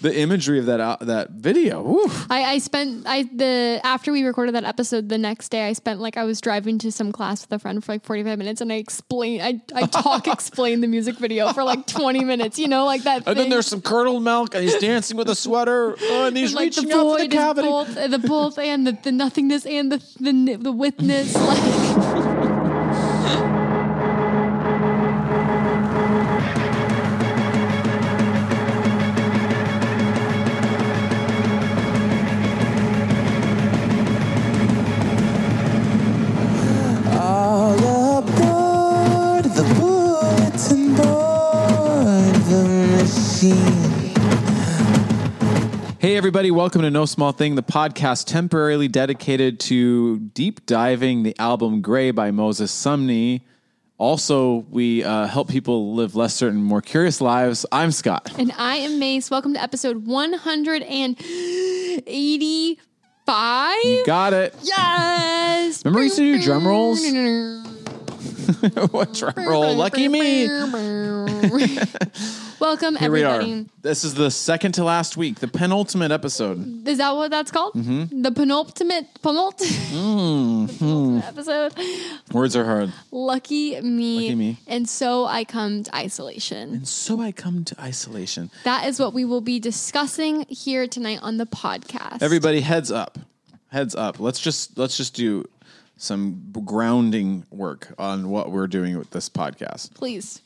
the imagery of that uh, that video. whew. I, I spent I the after we recorded that episode the next day I spent like I was driving to some class with a friend for like 45 minutes and I explain I, I talk explain the music video for like 20 minutes you know like that And then there's some curdled milk, and he's dancing with a sweater, oh, and he's reaching like the out for the void cavity. both the both and the, the nothingness and the the the witness like machine. Hey, everybody, welcome to No Small Thing, the podcast temporarily dedicated to deep diving the album Gray by Moses Sumney. Also, we uh, help people live less certain, more curious lives. I'm Scott. and I am Mace welcome to episode 185 You got it. yes Remember we used to do drum rolls? what drum roll? Lucky me. Welcome, Here we are. This is the second to last week, the penultimate episode. Is that what that's called? Mm-hmm. The penultimate, penult- Mm-hmm. the penultimate episode. Words are hard. Lucky me. Lucky me. And so I come to isolation. And so I come to isolation. That is what we will be discussing here tonight on the podcast. Everybody, heads up, heads up. Let's just let's just do some grounding work on what we're doing with this podcast. please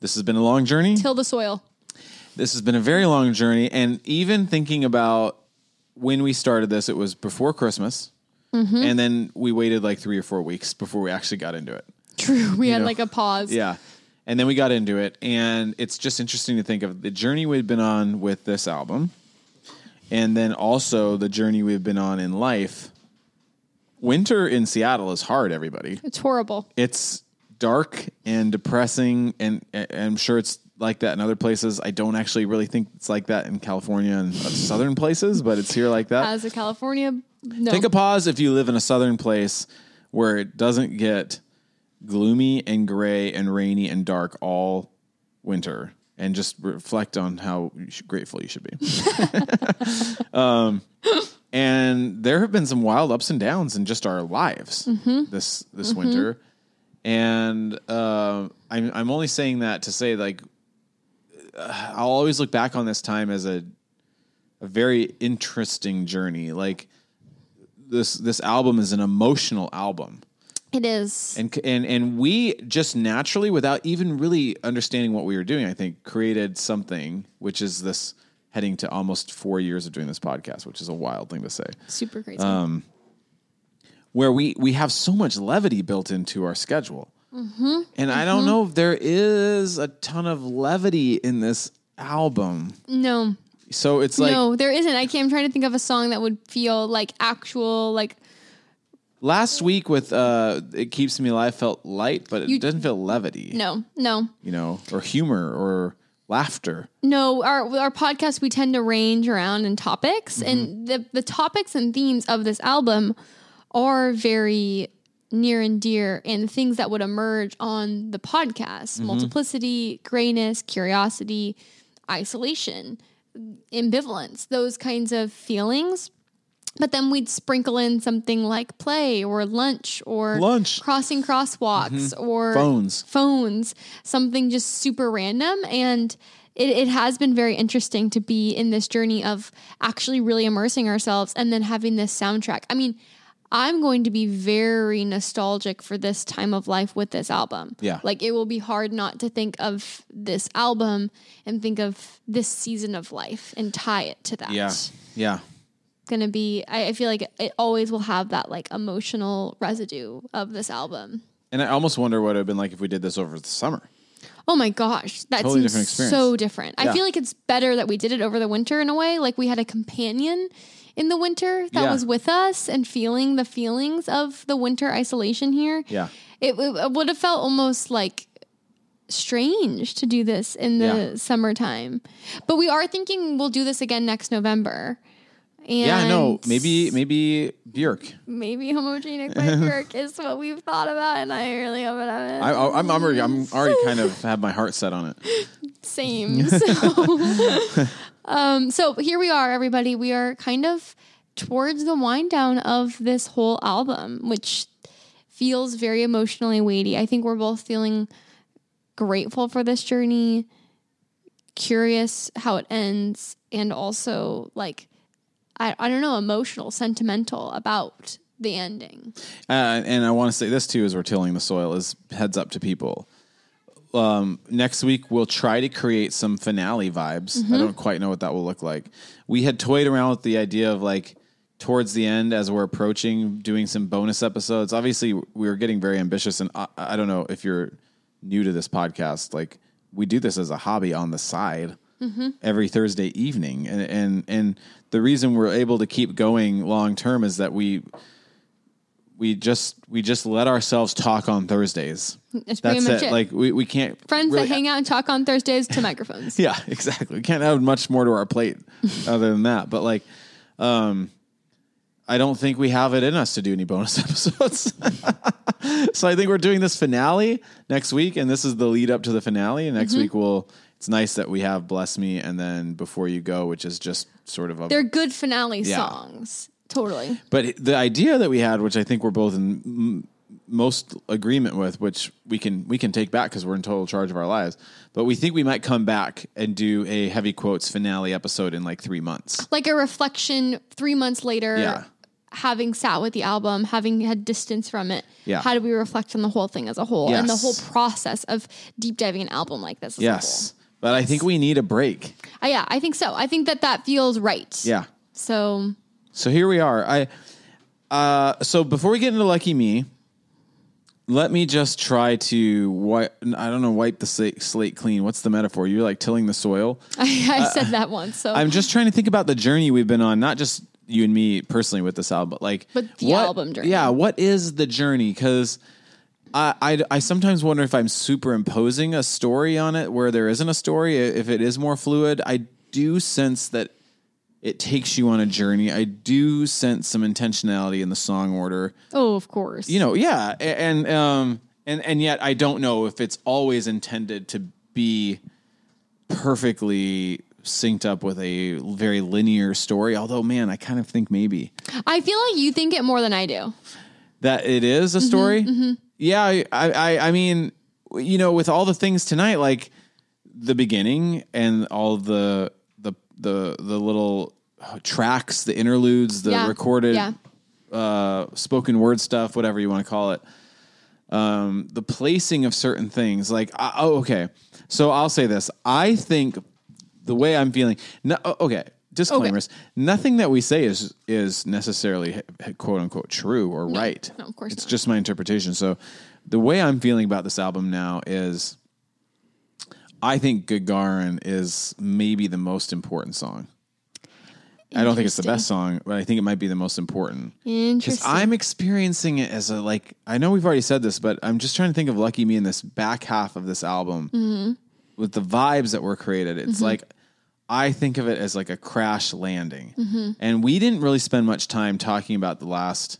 This has been a long journey. till the soil. This has been a very long journey, and even thinking about when we started this, it was before Christmas, Mm-hmm. and then we waited like three or four weeks before we actually got into it. True. We had know. like a pause. Yeah. And then we got into it. And it's just interesting to think of the journey we've been on with this album. And then also the journey we've been on in life. Winter in Seattle is hard, everybody. It's horrible. It's dark and depressing. And, and I'm sure it's like that in other places. I don't actually really think it's like that in California and southern places, but it's here like that. As a California, no. Take a pause if you live in a southern place where it doesn't get gloomy and gray and rainy and dark all winter and just reflect on how grateful you should be. um, and there have been some wild ups and downs in just our lives this this winter. And uh, I'm I'm only saying that to say like uh, I'll always look back on this time as a a very interesting journey. Like this this album is an emotional album. it is. And and and we just naturally without even really understanding what we were doing, I think created something which is this heading to almost 4 years of doing this podcast, which is a wild thing to say. Super crazy. um, Where we we have so much levity built into our schedule. Mm-hmm. And I don't know if there is a ton of levity in this album. no. So it's like no, there isn't. I can't. I'm trying to think of a song that would feel like actual, like Last week with uh It Keeps Me Alive felt light, but it You- doesn't feel levity. no, no, You know, or humor or laughter. no. Our our podcast we tend to range around in topics, Mm-hmm. and the the topics and themes of this album are very near and dear, and things that would emerge on the podcast: Mm-hmm. multiplicity, grayness, curiosity, isolation, ambivalence, those kinds of feelings. But then we'd sprinkle in something like play or lunch or Lunch. Mm-hmm. crossing crosswalks or Phones. phones, something just super random. And it, it has been very interesting to be in this journey of actually really immersing ourselves and then having this soundtrack. I mean, I'm going to be very nostalgic for this time of life with this album. Yeah. Like it will be hard not to think of this album and think of this season of life and tie it to that. Yeah. Yeah. Gonna be, I, I feel like it always will have that like emotional residue of this album. And I almost wonder what it would have been like if we did this over the summer. Oh my gosh, that Totally seems different experience. so different. Yeah. I feel like it's better that we did it over the winter in a way. Like we had a companion in the winter that Yeah. was with us and feeling the feelings of the winter isolation here. Yeah. It, it would have felt almost like strange to do this in the Yeah. summertime. But we are thinking we'll do this again next November. And yeah, I know. Maybe maybe Björk. maybe homogenic by Björk is what we've thought about, and I really hope it happens. I, I, I'm, I'm already I'm already kind of have my heart set on it. Same. So, Um, so here we are, everybody. We are kind of towards the wind down of this whole album, which feels very emotionally weighty. I think we're both feeling grateful for this journey, curious how it ends, and also like I, I don't know, emotional, sentimental about the ending. Uh, and I want to say this too, as we're tilling the soil, is heads up to people. Um, next week we'll try to create some finale vibes. I don't quite know what that will look like. We had toyed around with the idea of like towards the end, as we're approaching, doing some bonus episodes. Obviously, we were getting very ambitious, and I, I don't know if you're new to this podcast. Like we do this as a hobby on the side every Thursday evening, and and and the reason we're able to keep going long term is that we we just we just let ourselves talk on Thursdays. That's pretty That's much it. it. Like we, we can't Friends really- that hang out and talk on Thursdays to microphones. Yeah, exactly. We can't add much more to our plate other than that. But like, um, I don't think we have it in us to do any bonus episodes. so I think we're doing this finale next week, and this is the lead up to the finale. And next Mm-hmm. week we'll. It's nice that we have "Bless Me" and then "Before You Go," which is just sort of a They're good finale Yeah. songs. Totally. But the idea that we had, which I think we're both in m- most agreement with, which we can we can take back because we're in total charge of our lives. But we think we might come back and do a heavy quotes finale episode in like three months. Like a reflection three months later, Yeah. having sat with the album, having had distance from it. Yeah. How do we reflect on the whole thing as a whole and the whole process of deep diving an album like this as Yes, but I think we need a break. Uh, yeah, I think so. I think that that feels right. Yeah. So So here we are. I uh, so before we get into Lucky Me, let me just try to wipe. I don't know, wipe the slate, slate clean. What's the metaphor? You're like tilling the soil. I, I said that once. So Uh, I'm just trying to think about the journey we've been on, not just you and me personally with this album, but like But the what- album journey. Yeah, what is the journey? Because I, I I sometimes wonder if I'm superimposing a story on it where there isn't a story. If it is more fluid, I do sense that it takes you on a journey. I do sense some intentionality in the song order oh, of course. you know, yeah, and um, and and yet I don't know if it's always intended to be perfectly synced up with a very linear story. Although, man, I kind of think maybe I feel like you think it more than I do. that it is a story. Yeah, I, I, I mean, you know, with all the things tonight, like the beginning and all the the the the little tracks, the interludes, the yeah. recorded Yeah. uh, spoken word stuff, whatever you want to call it. Um, the placing of certain things, like uh, oh, okay. So I'll say this: I think the way I'm feeling. No, okay, disclaimers. Nothing that we say is is necessarily quote unquote true or right. no, of course it's not. just my interpretation. So the way I'm feeling about this album now is, I think Gagarin is maybe the most important song. I don't think it's the best song, but I think it might be the most important. Because Interesting. I'm experiencing it as a like I know we've already said this, but I'm just trying to think of Lucky Me in this back half of this album Mm-hmm. with the vibes that were created. It's like I think of it as like a crash landing. Mm-hmm. And we didn't really spend much time talking about the last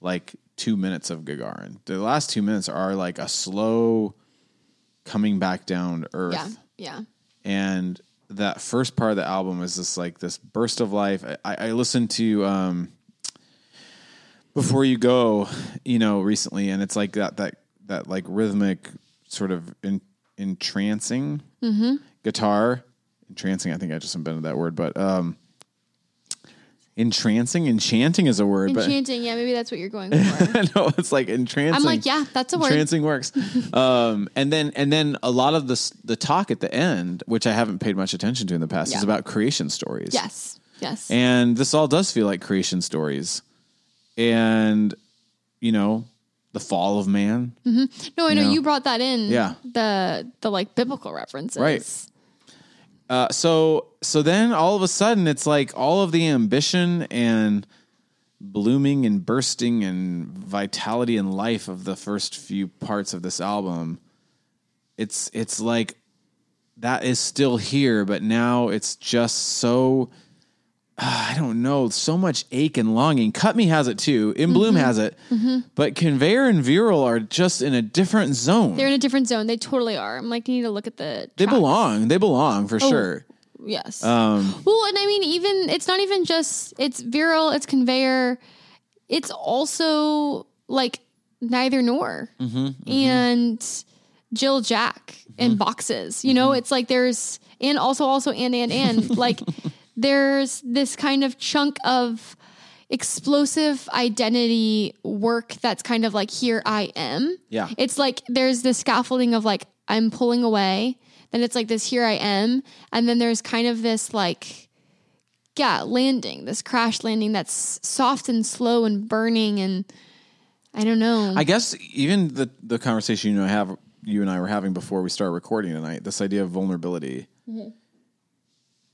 like two minutes of Gagarin. The last two minutes are like a slow coming back down to earth yeah. Yeah. and that first part of the album is just like this burst of life. I, I listened to um, before you go, you know, recently, and it's like that that that like rhythmic sort of in, entrancing guitar. Entrancing, I think I just invented that word, but um, entrancing, enchanting is a word, but Enchanting. Yeah, maybe that's what you're going for. no, it's like entrancing. I'm like, yeah, that's a word. Entrancing works. um, and then and then a lot of the the talk at the end, which I haven't paid much attention to in the past, is about creation stories. Yes. Yes. And this all does feel like creation stories, and you know, the fall of man. no, I know know. you brought that in. Yeah. The the like biblical references. Right. Uh, so so then all of a sudden it's like all of the ambition and blooming and bursting and vitality and life of the first few parts of this album it's it's like that is still here but now it's just so I don't know, so much ache and longing. Cut Me has it too. In Bloom Mm-hmm. has it. But Conveyor and Viral are just in a different zone. They're in a different zone. They totally are. I'm like, you need to look at the. They tracks. belong. They belong for Oh, sure. Yes. Um, well, and I mean, even it's not even just it's Viral, it's conveyor. It's also like neither nor Mm-hmm, and Jill Jack in boxes. You know, Mm-hmm. it's like there's and also also and and and like there's this kind of chunk of explosive identity work that's kind of like here I am. Yeah. It's like there's this scaffolding of like I'm pulling away, then it's like this here I am, and then there's kind of this like yeah, landing, this crash landing that's soft and slow and burning and I don't know. I guess even the the conversation you know have you and I were having before we start recording tonight, this idea of vulnerability. Mm-hmm.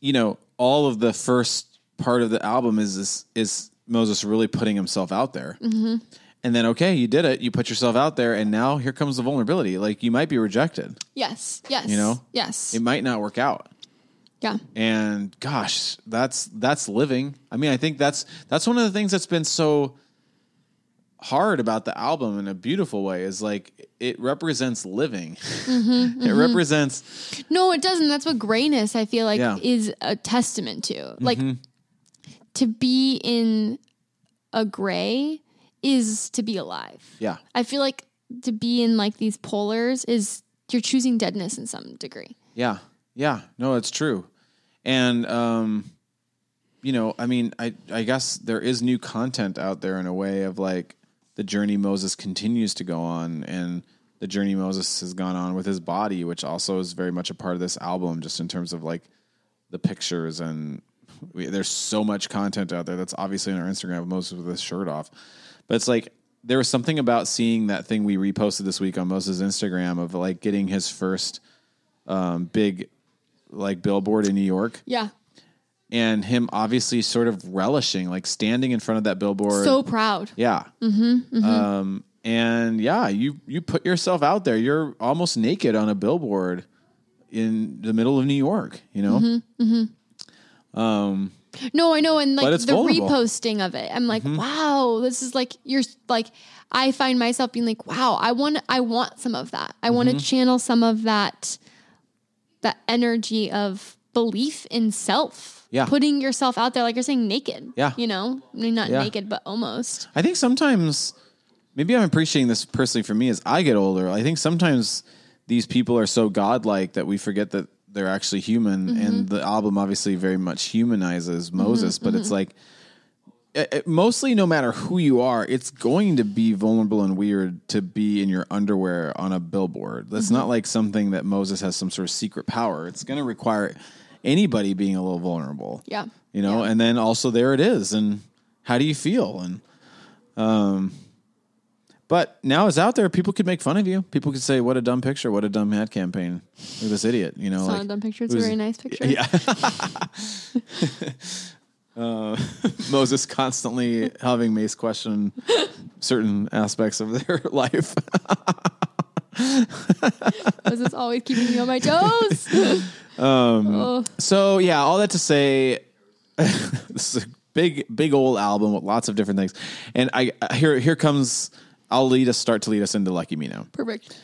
You know, all of the first part of the album is is, is Moses really putting himself out there. Mm-hmm. And then okay, you did it. You put yourself out there, and now here comes the vulnerability. Like you might be rejected. yes. Yes. You know? Yes. It might not work out. yeah. and gosh that's that's living i mean i think that's that's one of the things that's been so hard about the album in a beautiful way is like it represents living it represents No, it doesn't. That's what grayness I feel like Yeah. Mm-hmm. is a testament to. Like to be in a gray is to be alive. yeah I feel like to be in like these polars is you're choosing deadness in some degree. yeah yeah no it's true and um you know i mean i i guess there is new content out there in a way of like the journey moses continues to go on and the journey moses has gone on with his body which also is very much a part of this album just in terms of like the pictures and we, there's so much content out there that's obviously on our instagram moses with his shirt off but it's like there was something about seeing that thing we reposted this week on moses instagram of like getting his first um, big like billboard in new york Yeah. And him obviously sort of relishing, like standing in front of that billboard. So proud. yeah, mm-hmm, mm-hmm. Um, and yeah, you you put yourself out there. You're almost naked on a billboard in the middle of New York. You know, mm-hmm, Um. No, I know, and like the vulnerable. reposting of it, I'm like, wow, this is like you're like. I find myself being like, wow, I want, I want some of that. I want to channel some of that, that energy of belief in self. Yeah. putting yourself out there, like you're saying, naked. Yeah. you know, I mean, not Yeah. naked, but almost. I think sometimes maybe I'm appreciating this personally for me as I get older. I think sometimes these people are so godlike that we forget that they're actually human. Mm-hmm. And the album obviously very much humanizes mm-hmm, Moses, but it's mm-hmm. like it, it- mostly no matter who you are, it's going to be vulnerable and weird to be in your underwear on a billboard. That's not like something that Moses has some sort of secret power. It's going to require anybody being a little vulnerable. Yeah, you know and then also there it is and how do you feel? And um but now it's out there people could make fun of you. People could say what a dumb picture. What a dumb ad campaign. Look at this idiot you know it's not like a dumb picture. It's a very nice picture. yeah. Uh, moses constantly having mace question certain aspects of their life This is always keeping me on my toes. um, So yeah, all that to say, this is a big, big old album with lots of different things. And I here here comes. I'll lead us start to lead us into Lucky Me now. perfect.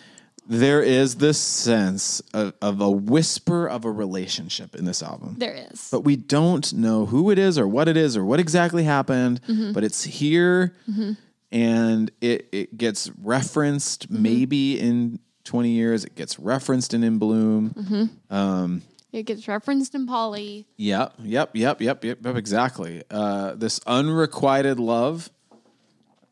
There is this sense of, of a whisper of a relationship in this album, There is. but we don't know who it is or what it is or what exactly happened. But it's here, and it it gets referenced maybe in twenty years. It gets referenced in In Bloom. um It gets referenced in Polly. Yep, yep, yep, yep, yep, yep exactly. Uh, this unrequited love.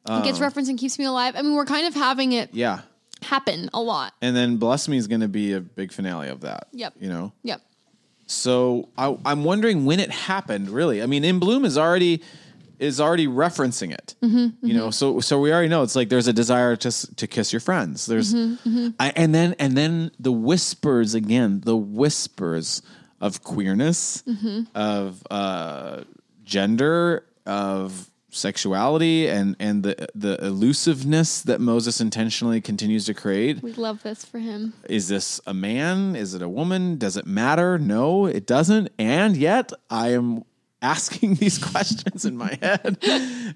it gets referenced and keeps me alive. I mean, we're kind of having it Yeah. happen a lot. And then Bless Me is going to be a big finale of that. Yep. You know? Yep. So I, I'm wondering when it happened, really. I mean, In Bloom is already is already referencing it. Mm-hmm, you mm-hmm. know, so so we already know it's like there's a desire to to kiss your friends. There's mm-hmm, I, and then and then the whispers again, the whispers of queerness, of uh, gender, of sexuality, and and the the elusiveness that Moses intentionally continues to create. We love this for him. Is this a man? Is it a woman? Does it matter? No, it doesn't. And yet, I am asking these questions in my head.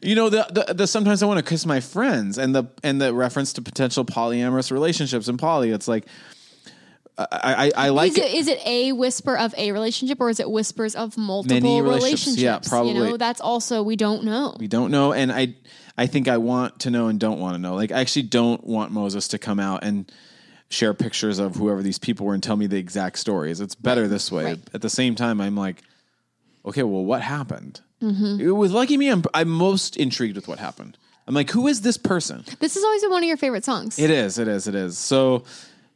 You know, the, the, the sometimes I want to kiss my friends, and the and the reference to potential polyamorous relationships and poly. It's like I I, I like is it, is it a whisper of a relationship or is it whispers of multiple Many relationships? relationships. Yeah, You probably. know, that's also we don't know. We don't know, and I I think I want to know and don't want to know. Like I actually don't want Moses to come out and share pictures of whoever these people were and tell me the exact stories. It's better this way. right. At the same time, I'm like, okay, well, what happened? Mm-hmm. With Lucky Me, I'm I'm most intrigued with what happened. I'm like, who is this person? This has always one of your favorite songs. It is, it is, it is. So,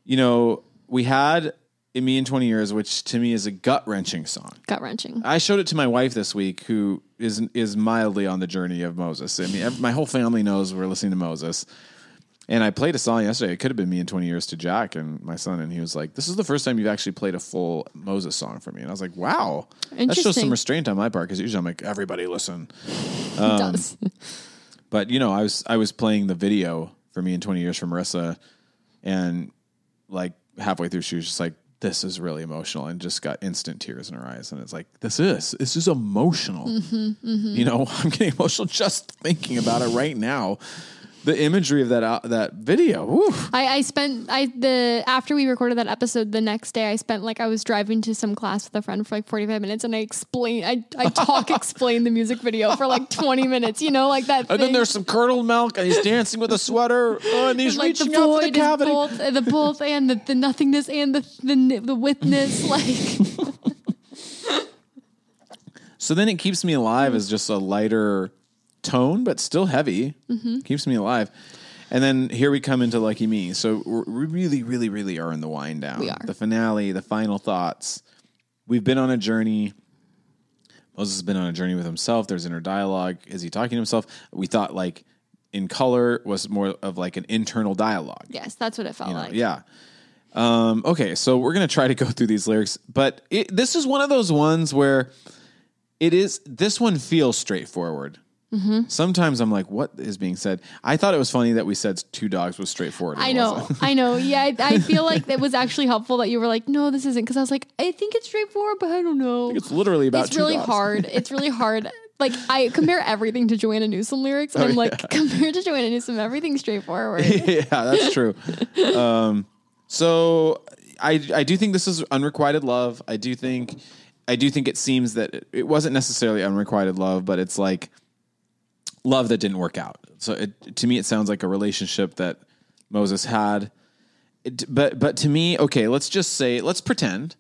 you know, we had in me in 20 years, which to me is a gut wrenching song. Gut wrenching. I showed it to my wife this week, who is is mildly on the journey of Moses. I mean, my whole family knows we're listening to Moses. And I played a song yesterday. It could have been me in 20 years to Jack and my son. And he was like, This is the first time you've actually played a full Moses song for me. And I was like, Wow. That shows some restraint on my part because usually I'm like, Everybody listen. it Um, does. But you know, I was I was playing the video for me in 20 years from Marissa, and like halfway through, she was just like, "This is really emotional," and just got instant tears in her eyes. And it's like, "This is this is emotional." You know, I'm getting emotional just thinking about it right now. The imagery of that uh, that video. I, I spent I the after we recorded that episode the next day I spent like I was driving to some class with a friend for like 45 minutes and I explain I, I talk explain the music video for like 20 minutes you know like that And then there's some curdled milk, and he's dancing with a sweater, oh, and he's like the reaching out for the cavity. both uh, the both and the, the nothingness and the the, the witness like So then it keeps me alive as just a lighter tone, but still heavy. Mm-hmm. Keeps me alive. And then here we come into Lucky Me. So we're- really, really, really are in the wind down. We are. The finale, the final thoughts. We've been on a journey. Moses has been on a journey with himself. There's inner dialogue. Is he talking to himself? We thought like in color was more of like an internal dialogue. yes that's what it felt You know, like Yeah. Um, okay, so we're gonna try to go through these lyrics, but it, this is one of those ones where it is. This one feels straightforward. Mm-hmm. Sometimes I'm like, what is being said? I thought it was funny that we said two dogs was straightforward. I know. I know. Yeah, I, I feel like it was actually helpful that you were like, no, this isn't. Because I was like, I think it's straightforward, but I don't know. It's literally about. it's really dogs. hard. It's really hard. Like I compare everything to Joanna Newsom lyrics, and Oh, I'm like, yeah. compared to Joanna Newsom, everything's straightforward. yeah, that's true. um, so I I do think this is unrequited love. I do think I do think it seems that it, it wasn't necessarily unrequited love, but it's like love that didn't work out. So it, to me, it sounds like a relationship that Moses had. It, but but to me, okay, let's just say let's pretend.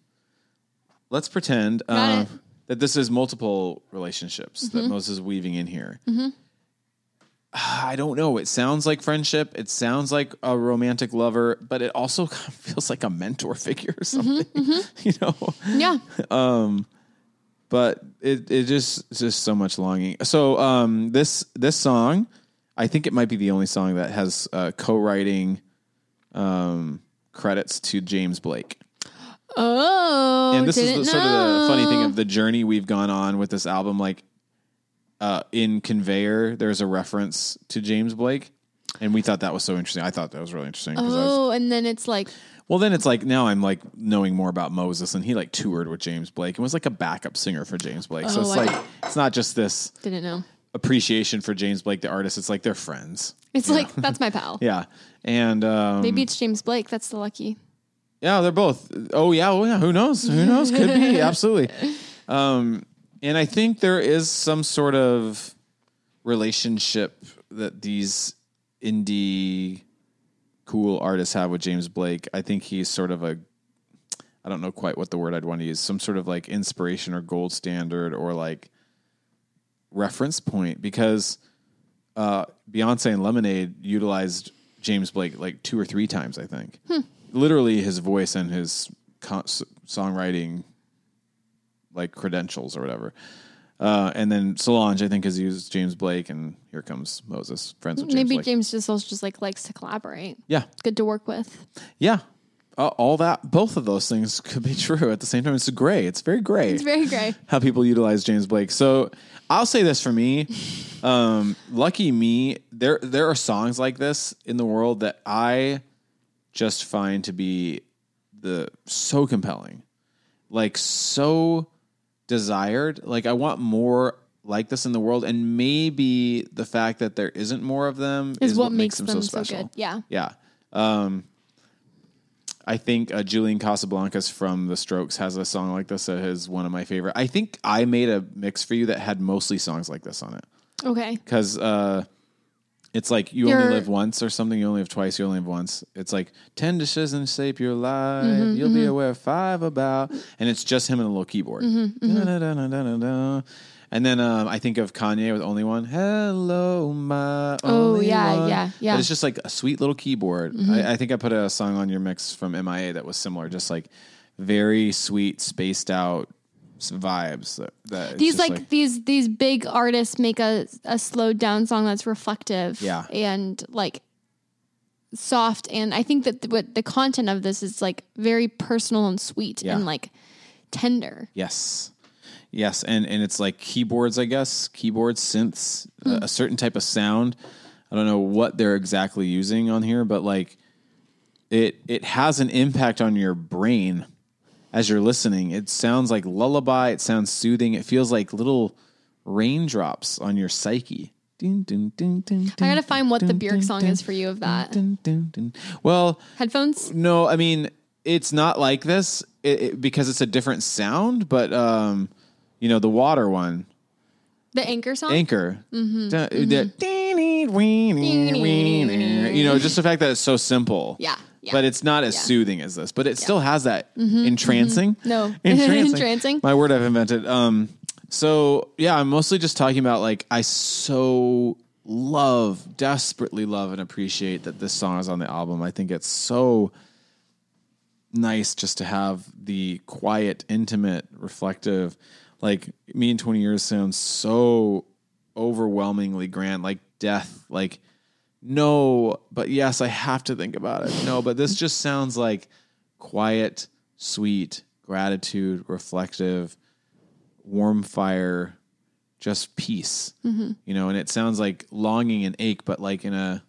Let's pretend uh. Mm-hmm. that this is multiple relationships that Moses is weaving in here. I don't know. It sounds like friendship. It sounds like a romantic lover, but it also kind of feels like a mentor figure or something. You know, yeah, but it it just it's just so much longing. So um, this this song, I think it might be the only song that has uh, co-writing um, credits to James Blake. Oh, and this is the, sort of the funny thing of the journey we've gone on with this album. Like uh, in Conveyor, there's a reference to James Blake, and we thought that was so interesting. I thought that was really interesting. I was- Oh, and then it's like, well, then it's like now I'm like knowing more about Moses, and he like toured with James Blake and was like a backup singer for James Blake. so Oh, it's I- like it's not just this didn't know. appreciation for James Blake, the artist. It's like they're friends. It's like that's my pal. Yeah, and um, Maybe it's James Blake. That's the lucky. Yeah, they're both. Oh yeah, oh yeah. Who knows? Who knows? Could be absolutely. Um, and I think there is some sort of relationship that these indie cool artists have with James Blake. I think he's sort of a. I don't know quite what the word I'd want to use. Some sort of like inspiration or gold standard or like reference point because uh, Beyonce and Lemonade utilized James Blake like two or three times, I think. Literally his voice and his songwriting like credentials or whatever. Uh, and then Solange, I think, has used James Blake, and here comes Moses, friends with James Maybe Blake. James just also just like likes to collaborate. yeah, Good to work with. yeah. Uh, all that, both of those things could be true at the same time. It's gray. It's very gray. It's very great. how people utilize James Blake. So I'll say this for me, um, lucky me. There there are songs like this in the world that I just find to be the so compelling, like so desired. Like I want more like this in the world, and maybe the fact that there isn't more of them Is what makes them so good. Yeah. yeah. Um, I think uh, Julian Casablancas from The Strokes has a song like this that is one of my favorite. I think I made a mix for you that had mostly songs like this on it Okay. because uh, it's like you You're- only live once or something. You only have twice. You only have once. It's like ten dishes and shape your life. Mm-hmm, You'll be aware of five about, and it's just him and a little keyboard. Mm-hmm, And then um, I think of Kanye with only one. Hello, my. Oh, only yeah, one." yeah, yeah. But it's just like a sweet little keyboard. Mm-hmm. I, I think I put a song on your mix from MIA that was similar, just like very sweet, spaced out vibes. That, that These just like, these these big artists make a a slowed down song that's reflective, Yeah. and like soft. And I think that the, what the content of this is like very personal and sweet Yeah. and like tender. Yes. Yes, and and it's like keyboards, I guess, keyboards, synths, a, hmm. a certain type of sound. I don't know what they're exactly using on here, but like it it has an impact on your brain as you're listening. It sounds like lullaby, it sounds soothing. It feels like little raindrops on your psyche. Dun, dun, dun, I gotta find what the Bjork song is for you of that. Well, Headphones? no, I mean it's not like this it, it- because it's a different sound. But um, you know, the water one, The anchor song? anchor, Mm-hmm. Da- the- you know, just the fact that it's so simple. Yeah, yeah, but it's not as yeah. Mm-hmm, soothing as this. But it still has that entrancing. No. entrancing. Entrancing. My word I've invented. Um, so yeah, I'm mostly just talking about like I so love, desperately love, and appreciate that this song is on the album. I think it's so nice just to have the quiet, intimate, reflective. Like me in 20 years sounds so overwhelmingly grand, like death, like no, but yes, I have to think about it. No, but this just sounds like quiet, sweet, gratitude, reflective, warm fire, just peace. Mm-hmm. You know, and it sounds like longing and ache, but like in a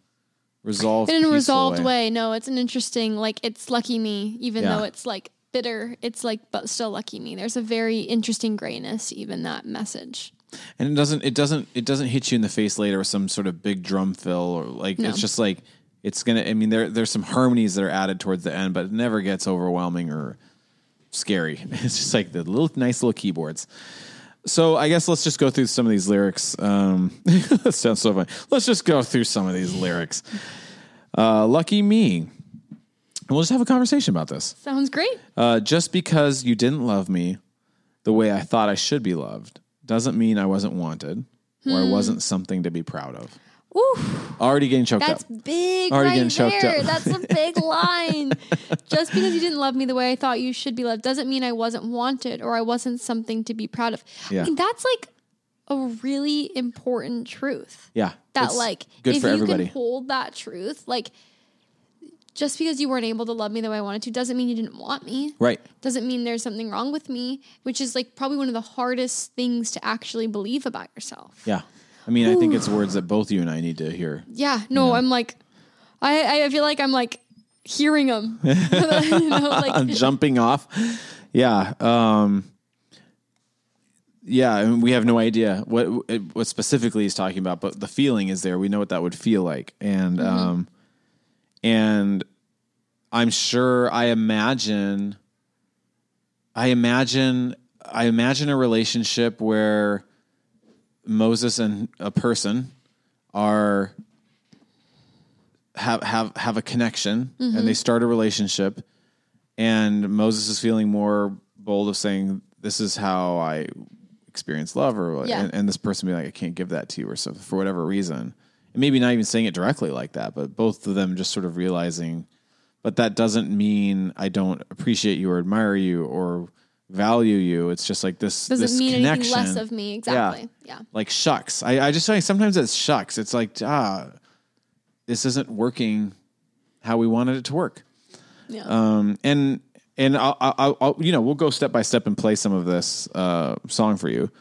resolved, in a resolved way. No, it's an interesting, like, it's lucky me, even Yeah. though it's like bitter. It's like, but still lucky me. There's a very interesting grayness, even that message. And it doesn't it doesn't it doesn't hit you in the face later with some sort of big drum fill or like No. it's just like it's gonna i mean there there's some harmonies that are added towards the end but it never gets overwhelming or scary. It's just like the little nice little keyboards. So i guess let's just go through some of these lyrics. Um that sounds so funny let's just go through some of these lyrics. Uh lucky me. And we'll just have a conversation about this. Sounds great. uh, just because you didn't love me the way I thought I should be loved doesn't mean I wasn't wanted or I hmm. wasn't something to be proud of. Ooh, Already getting choked up. that's up. big Already right getting choked there. up. That's a big line. Just because you didn't love me the way I thought you should be loved doesn't mean I wasn't wanted or I wasn't something to be proud of. Yeah. I mean, that's like a really important truth. Yeah. that it's like good if for you everybody. can hold that truth like just because you weren't able to love me the way I wanted to doesn't mean you didn't want me. right. Doesn't mean there's something wrong with me, which is like probably one of the hardest things to actually believe about yourself. Yeah. I mean, I think it's words that both you and I need to hear. Yeah, no, I'm like, I I feel like I'm like hearing them. you know, like Jumping off. Yeah. Um, yeah, and we have no idea what what specifically he's talking about, but the feeling is there. We know what that would feel like, and Mm-hmm. um, and I'm sure. I imagine. I imagine. I imagine a relationship where Moses and a person are have have have a connection, and mm-hmm. they start a relationship, and Moses is feeling more bold of saying, "This is how I experience love," or Yeah. and, and this person be like, "I can't give that to you," or something for whatever reason, and maybe not even saying it directly like that, but both of them just sort of realizing, but that doesn't mean I don't appreciate you or admire you or value you. It's just like this doesn't this mean connection. anything less of me. Exactly. Yeah. Like shucks. I, I just think sometimes it's shucks. It's like ah, this isn't working how we wanted it to work. Yeah. Um, and and I'll, I'll, I'll you know we'll go step by step and play some of this uh, song for you,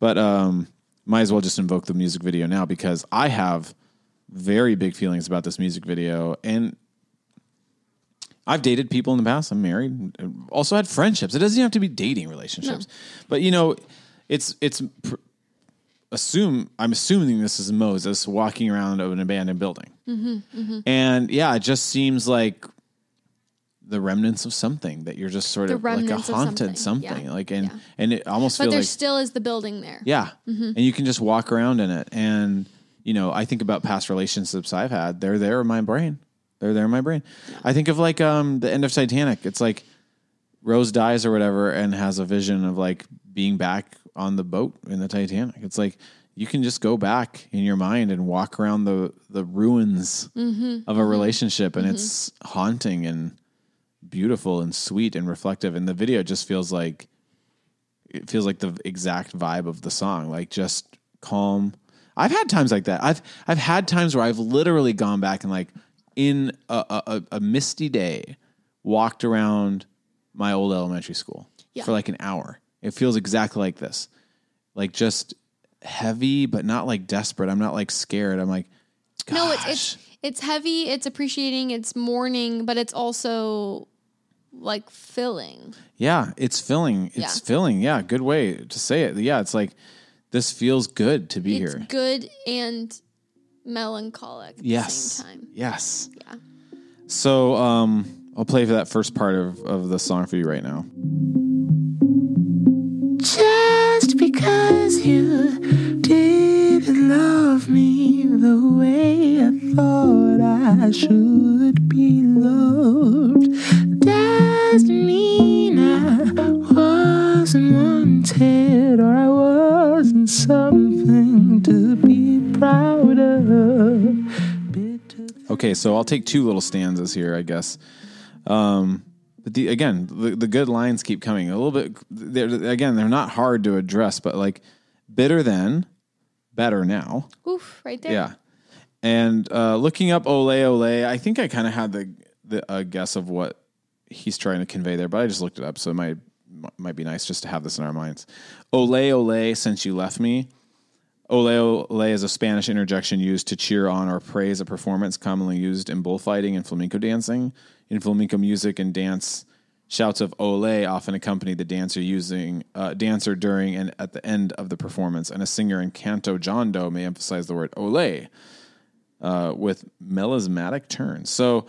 but um, might as well just invoke the music video now because I have very big feelings about this music video and. I've dated people in the past. I'm married. Also had friendships. It doesn't even have to be dating relationships, but you know, it's it's pr- assume I'm assuming this is Moses walking around of an abandoned building, and yeah, it just seems like the remnants of something that you're just sort The of like a haunted something. something, Yeah. like and Yeah. and it almost But there like still is the building there. yeah. Mm-hmm. And you can just walk around in it. And, you know, I think about past relationships I've had. They're there in my brain. They're there in my brain. I think of like um the end of Titanic. It's like Rose dies or whatever and has a vision of like being back on the boat in the Titanic. It's like you can just go back in your mind and walk around the the ruins Mm-hmm. of a relationship and it's haunting and beautiful and sweet and reflective and the video just feels like it feels like the exact vibe of the song like just calm i've had times like that i've i've had times where i've literally gone back and like in a, a, a- misty day walked around my old elementary school Yeah. for like an hour it feels exactly like this like just heavy but not like desperate i'm not like scared i'm like No, it's it's it's heavy, it's appreciating, it's mourning, but it's also like filling. Yeah, it's filling. It's Yeah. filling. Yeah, good way to say it. Yeah, it's like this feels good to be It's here. good and melancholic at Yes. the same time. Yes. Yeah. So um I'll play for that first part of, of the song for you right now. Just because you didn't love me the way I thought I should be loved Okay, so I'll take two little stanzas here, I guess. Um but the, again, the, the good lines keep coming. A little bit they're again, they're not hard to address, but like bitter then, better now. Oof, right there. Yeah. And uh, looking up Ole Ole, I think I kind of had the the a guess of what he's trying to convey there, but I just looked it up, so it might might be nice just to have this in our minds. Ole Ole, since you left me. Ole Ole is a Spanish interjection used to cheer on or praise a performance commonly used in bullfighting and flamenco dancing. In flamenco music and dance, shouts of Ole often accompany the dancer using uh, dancer during and at the end of the performance, and a singer in canto jondo may emphasize the word Ole uh, with melismatic turns. So,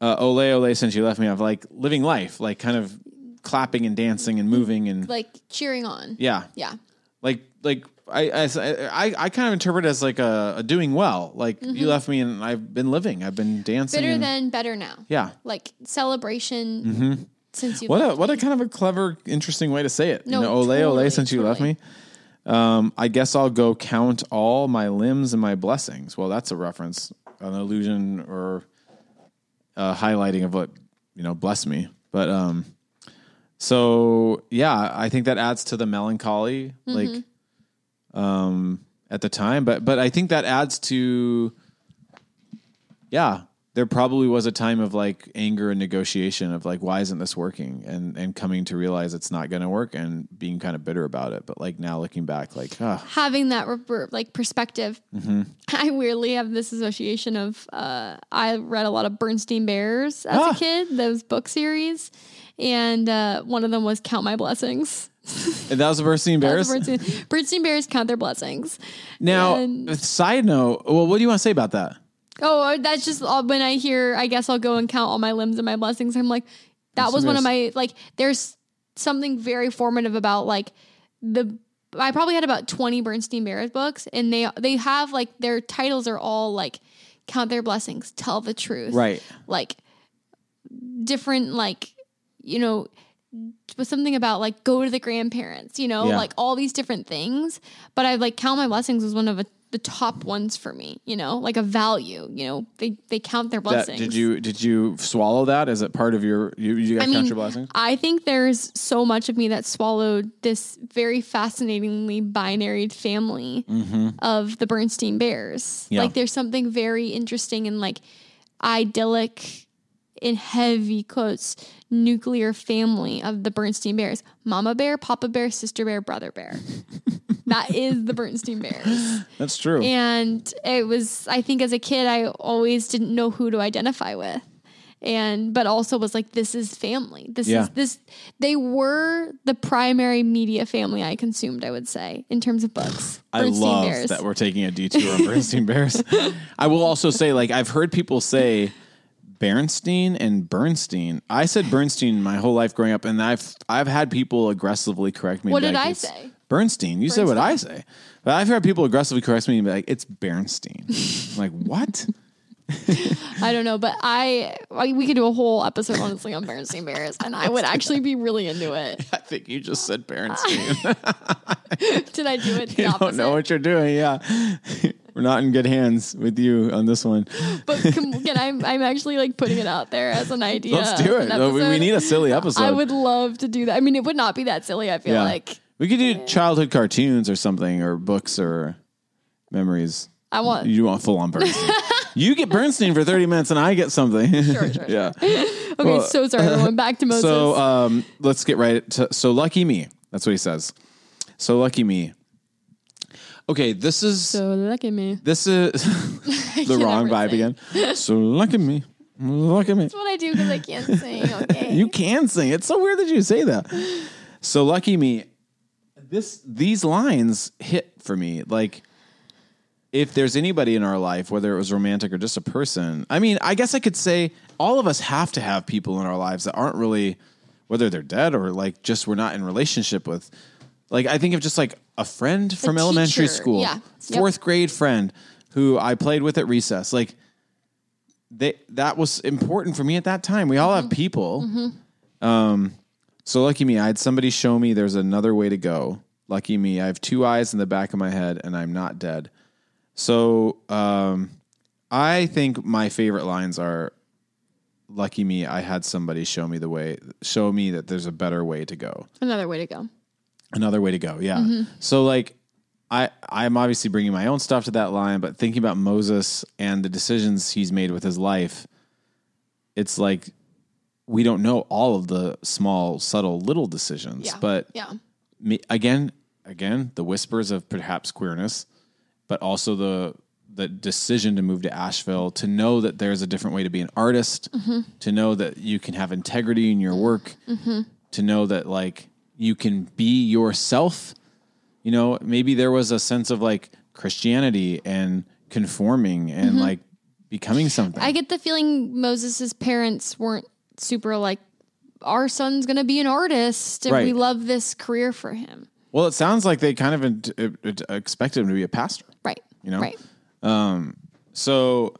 uh, Ole Ole, since you left me, of like living life, like kind of clapping and dancing and moving and Like cheering on. yeah, Yeah. like like I I I, kind of interpret it as like a, a doing well. Like you left me and I've been living. I've been dancing. Mm-hmm. Better and- than better now. yeah. Like celebration since you What a left what a kind of a clever, interesting way to say it. No, you know, ole ole, since you left me. Um, I guess I'll go count all my limbs and my blessings. Well, that's a reference, an allusion or a highlighting of what you know, bless me. But um, so yeah, I think that adds to the melancholy, like Mm-hmm. Um, at the time. But but I think that adds to yeah, there probably was a time of like anger and negotiation of like why isn't this working and and coming to realize it's not going to work and being kind of bitter about it but like now looking back like ah having that re- like perspective. Mm-hmm. I weirdly have this association of uh, I read a lot of Bernstein Bears as Ah. a kid, those book series, and uh, one of them was Count My Blessings. And that was the Bernstein Bears. Bernstein, Bernstein Bears count their blessings. now, And- side note, well, what do you want to say about that? Oh, uh, that's just all, when I hear. I guess I'll go and count all my limbs and my blessings. I'm like, that Bernstein was one of my like. There's something very formative about like the. I probably had about 20 Bernstein Bears books, and they they have like their titles are all like count their blessings, tell the truth, Right. Like different like you know was something about like go to the grandparents, you know, Yeah. like all these different things. But I like count my blessings was one of a, the top ones for me, you know, like a value. You know, they they count their That, blessings. did you did you swallow that? Is it part of your you, you guys I count mean, your blessings? I think there's so much of me that swallowed this very fascinatingly binary family of the Bernstein Bears. Mm-hmm. Yeah. Like there's something very interesting and like idyllic in heavy quotes nuclear family of the Bernstein Bears. Mama bear, papa bear, sister bear, brother bear. that is the Bernstein Bears. That's true. And it was, I think as a kid, I always didn't know who to identify with. And, but also was like, this is family. This Yeah. is this, they were the primary media family I consumed, I would say, in terms of books. I love that we're taking a detour on Bernstein Bears. I will also say, like, I've heard people say Bernstein and Bernstein. I said Bernstein my whole life growing up, and I've I've had people aggressively correct me. What did like, I say?" Bernstein. You said what I say, but I've heard people aggressively correct me and be like, "It's Bernstein." Like what? I don't know, but I, I we could do a whole episode honestly on Bernstein Bears, and I would actually be really into it. I think you just said Bernstein. Did I do it? The you don't know what you're doing. Yeah, we're not in good hands with you on this one. But can, I'm I'm actually like putting it out there as an idea. Let's do it. we, we need a silly episode. I would love to do that. I mean, it would not be that silly. I feel Yeah. like we could do childhood cartoons or something, or books or memories. I want. You want full on Bernstein. you get Bernstein for 30 minutes and I get something. Sure, sure, yeah. Okay, Well, so sorry, everyone. Back to Moses. So um, let's get right to so lucky me. That's what he says. So lucky me. Okay, this is so look at me. this is the wrong vibe sing. again. So lucky me. Look at me. That's what I do because I can't sing. Okay. You can sing. It's so weird that you say that. So lucky me. This these lines hit for me. Like if there's anybody in our life, whether it was romantic or just a person, I mean, I guess I could say all of us have to have people in our lives that aren't really, whether they're dead or like just we're not in relationship with. Like I think of just like a friend from elementary teacher, school, yeah. Yep. fourth grade friend who I played with at recess. Like they that was important for me at that time. We all Mm-hmm. have people. Um, so lucky me, I had somebody show me there's another way to go. Lucky me, I have two eyes in the back of my head, and I'm not dead. So um, I think my favorite lines are lucky me i had somebody show me the way show me that there's a better way to go Another way to go. Another way to go yeah Mm-hmm. so like i i'm obviously bringing my own stuff to that line but thinking about moses and the decisions he's made with his life it's like we don't know all of the small subtle little decisions Yeah. but yeah. me, again again the whispers of perhaps queerness but also the the decision to move to Asheville to know that there's a different way to be an artist to know that you can have integrity in your work to know that like you can be yourself you know maybe there was a sense of like Christianity and conforming and like becoming something I get the feeling Moses' parents weren't super like, our son's going to be an artist and we love this career for him. well it sounds like they kind of ent- uh, expected him to be a pastor Right. You know? Right. so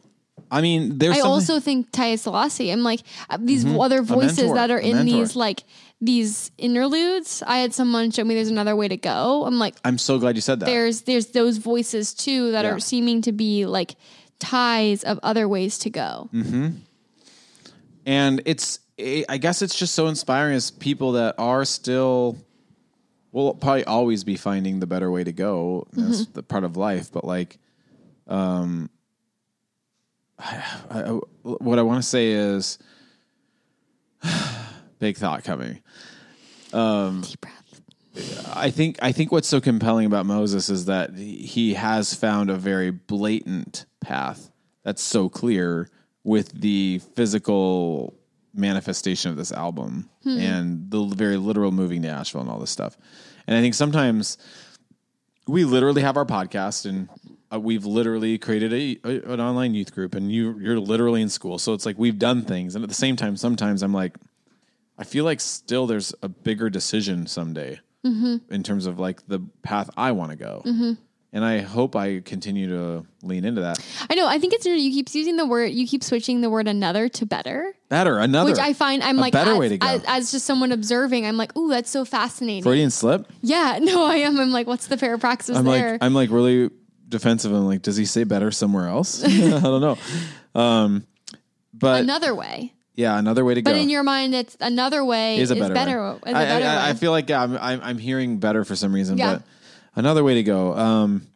I mean there's I something- also think Taiye Selasi. I'm like uh, these other Mm-hmm. A voices that are a in mentor. these like these interludes. I had someone show me there's another way to go. I'm like, I'm so glad you said that. there's there's those voices too that Yeah. are seeming to be like ties of other ways to go. Mm-hmm. and it's eh, I guess it's just so inspiring as people that are still will probably always be finding the better way to go. That's Mm-hmm. the part of life, but like um I, I, what I want to say is big thought coming. Deep breath. I think I think what's so compelling about Moses is that he has found a very blatant path that's so clear with the physical manifestation of this album and the very literal moving to Asheville and all this stuff. And I think sometimes we literally have our podcast and uh, we've literally created a, a an online youth group and you you're literally in school. So it's like we've done things and at the same time sometimes I'm like I feel like still there's a bigger decision someday in terms of like the path I want to go. And I hope I continue to lean into that. I know. I think it's you keep using the word. You keep switching the word another to better, Better, another. which I find I'm like better as, way to go. As, as just someone observing. I'm like, ooh, that's so fascinating. Freudian slip. yeah. No, I am. I'm like, what's the fair practice I'm there? like I'm like really defensive. I'm like, does he say better somewhere else? I don't know. Um, but another way. Yeah, another way to go. But in your mind, it's another way is a better, better. way. Is I, better I. I feel like I'm, I'm I'm hearing better for some reason, Yeah. but another way to go. Um,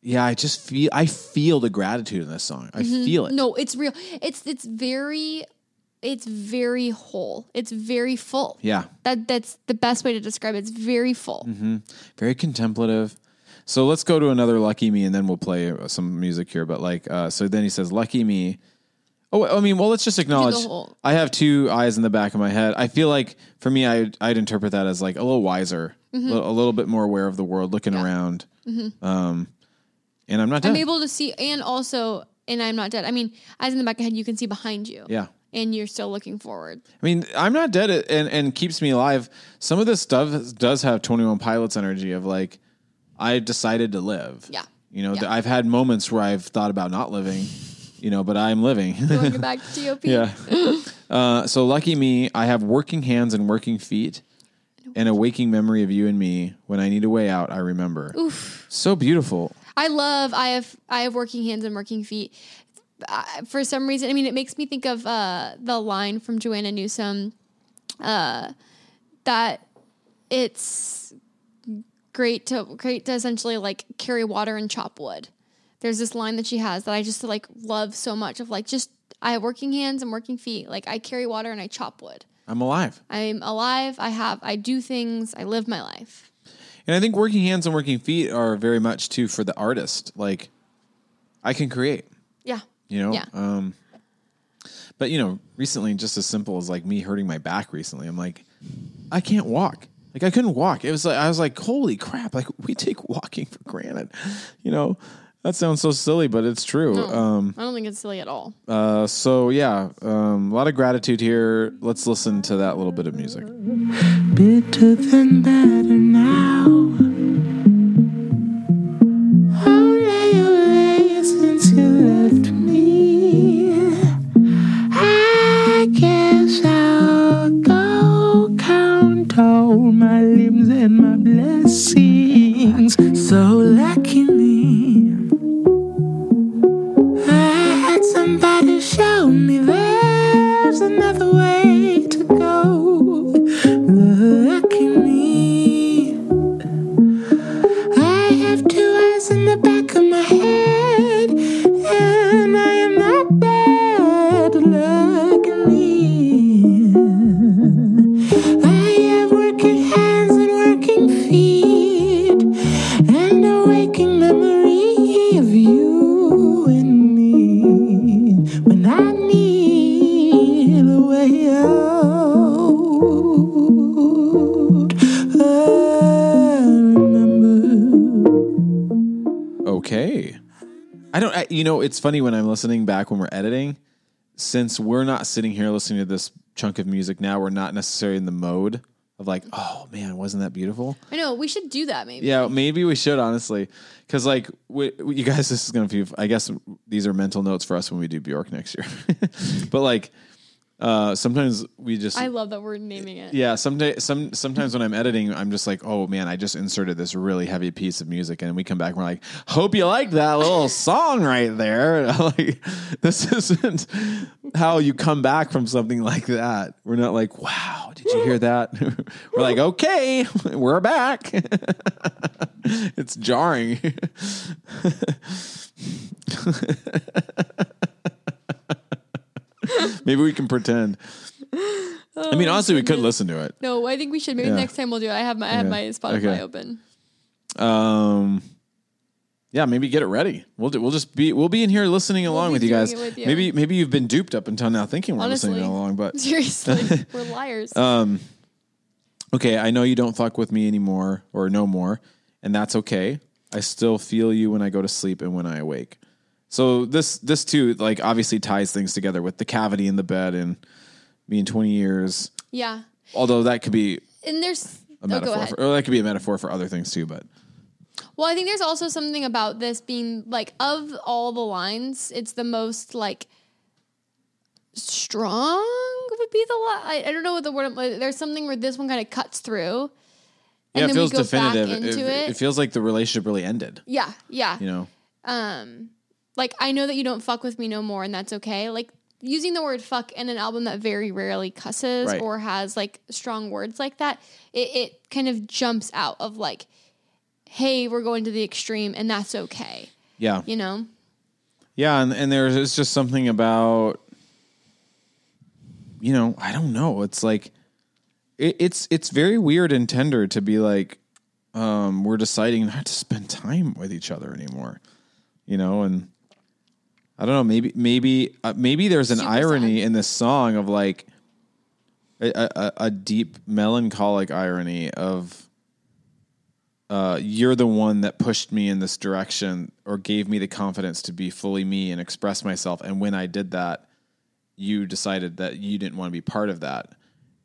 yeah, I just feel I feel the gratitude in this song. I feel it. Mm-hmm. no, it's real. It's it's very, it's very whole. It's very full. Yeah, That that's the best way to describe it. It's very full. very contemplative. So let's go to another "Lucky Me" and then we'll play some music here. But like, uh, so then he says, "Lucky me." Oh, I mean, well, let's just acknowledge. whole- I have two eyes in the back of my head. I feel like for me, I I'd interpret that as like a little wiser, Mm-hmm. li- a little bit more aware of the world, looking around. Um, and I'm not done. I'm able to see, and also and I'm not dead. I mean, eyes in the back of your head, you can see behind you. Yeah. And you're still looking forward. I mean, I'm not dead and, and keeps me alive. Some of this stuff does have 21 Pilots energy of like, I decided to live. Yeah. You know, Yeah. th- I've had moments where I've thought about not living, you know, but I'm living. Going back to TOP. yeah. Uh, so lucky me, I have working hands and working feet and a waking memory of you and me. When I need a way out, I remember. Oof. So beautiful. I love. I have. I have working hands and working feet. Uh, for some reason, I mean, it makes me think of uh, the line from Joanna Newsom uh, that it's great to great to essentially like carry water and chop wood. There's this line that she has that I just like love so much of like just I have working hands and working feet. Like I carry water and I chop wood. I'm alive. I'm alive. I have. I do things. I live my life. And I think working hands and working feet are very much too for the artist. Like, I can create. Yeah. you know Yeah. um but you know recently just as simple as like me hurting my back recently i'm like i can't walk like i couldn't walk it was like i was like holy crap like we take walking for granted you know that sounds so silly but it's true um I don't think it's silly at all. uh so yeah um a lot of gratitude here let's listen to that little bit of music bitter than better now. Only away since you left me. I guess I'll go count all my limbs and my blessings. So lucky you know it's funny when i'm listening back when we're editing since we're not sitting here listening to this chunk of music now we're not necessarily in the mode of like oh man wasn't that beautiful I know we should do that maybe. Yeah, maybe we should honestly, because like we, we- you guys, this is gonna be. I guess these are mental notes for us when we do Bjork next year. but like, uh, sometimes we just. I love that we're naming it. yeah, someday, some sometimes when I'm editing, I'm just like, oh man, I just inserted this really heavy piece of music, and we come back, and we're like, hope you like that little song right there. like, this isn't how you come back from something like that. We're not like, wow, did you hear that? we're like, okay, we're back. it's jarring. Maybe we can pretend. I mean, honestly, we could listen to it. No, I think we should. Maybe Yeah. next time we'll do it. I have my I have my Spotify Okay. open. Um, yeah, maybe get it ready. We'll do, we'll just be we'll be in here listening along be with you doing guys. it with you. Maybe maybe you've been duped up until now, thinking we're Honestly. listening along. But Seriously, we're liars. um, okay, I know you don't fuck with me anymore or no more, and that's okay. I still feel you when I go to sleep and when I awake. So this this too like obviously ties things together with the cavity in the bed and me in twenty years. yeah, Although that could be and there's a oh, go metaphor, ahead. for, or that could be a metaphor for other things too. But Well, I think there's also something about this being like of all the lines, it's the most like strong would be the line. I, I don't know what the word. There's something where this one kind of cuts through. yeah, it feels definitive. it, it. feels like the relationship really ended. Yeah, yeah. You know. Um, like I know that you don't fuck with me no more, and that's okay. Like using the word fuck in an album that very rarely cusses Right. or has like strong words like that, it, it kind of jumps out of like, hey, we're going to the extreme, and that's okay. Yeah. You know. Yeah, and, and there's it's just something about you know, I don't know. It's like it, it's it's very weird and tender to be like, um, we're deciding not to spend time with each other anymore. You know, and I don't know, maybe maybe uh, maybe there's an Super irony sad. in this song of like a, a, a deep melancholic irony of uh, you're the one that pushed me in this direction or gave me the confidence to be fully me and express myself. And when I did that, you decided that you didn't want to be part of that.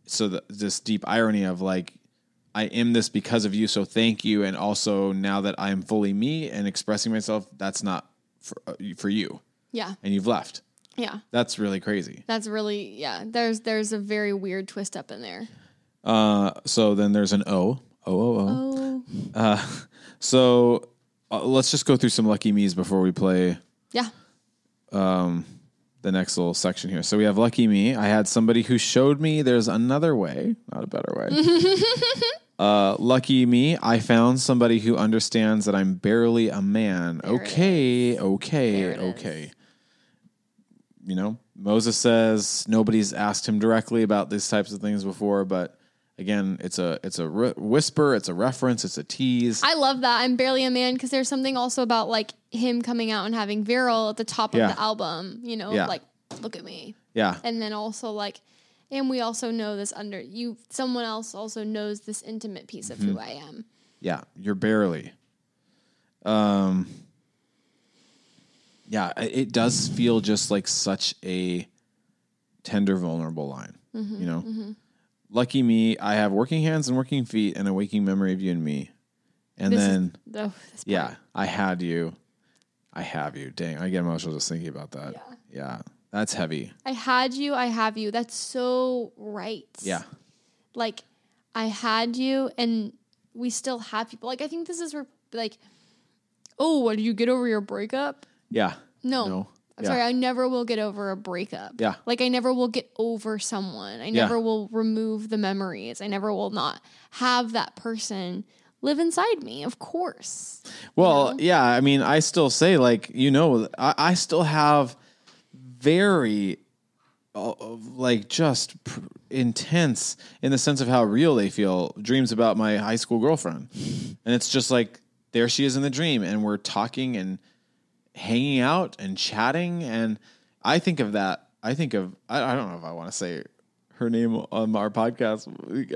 So the, this deep irony of like, I am this because of you, so thank you. And also now that I'm fully me and expressing myself, that's not for, uh, for you, Yeah. and you've left. Yeah. That's really crazy. That's really yeah. There's there's a very weird twist up in there. Uh, so then there's an O. O O O. Oh. So uh, let's just go through some lucky me's before we play Yeah. Um, the next little section here. So we have lucky me. I had somebody who showed me there's another way, not a better way. uh, lucky me. I found somebody who understands that I'm barely a man. There okay, okay, it is. You know, Moses says nobody's asked him directly about these types of things before, but again, it's a it's a re- whisper, it's a reference, it's a tease. I love that. I'm barely a man because there's something also about like him coming out and having Virile at the top Yeah. of the album. You know, Yeah. like look at me, yeah, and then also like, and we also know this under you. Someone else also knows this intimate piece of Mm-hmm. who I am. Yeah, you're barely. Um Yeah, it does feel just like such a tender vulnerable line, Mm-hmm, you know. Lucky me, I have working hands and working feet and a waking memory of you and me. And This is- then Oh, this yeah, I had you. I have you. Dang, I get emotional just thinking about that. Yeah. Yeah. That's heavy. I had you. I have you. That's so right. Yeah. like I had you and we still have people. Like I think this is where like, oh, what did you get over your breakup? Yeah. No. No. I'm Yeah. sorry, I never will get over a breakup. Yeah. Like I never will get over someone. I Yeah. never will remove the memories. I never will not have that person live inside me, of course. Well, yeah, I mean, I still say like you know, I, I still have very uh, like just pr- intense in the sense of how real they feel dreams about my high school girlfriend, and it's just like there she is in the dream, and we're talking and hanging out and chatting, and I think of that. I think of I, I don't know if I want to say her name on our podcast.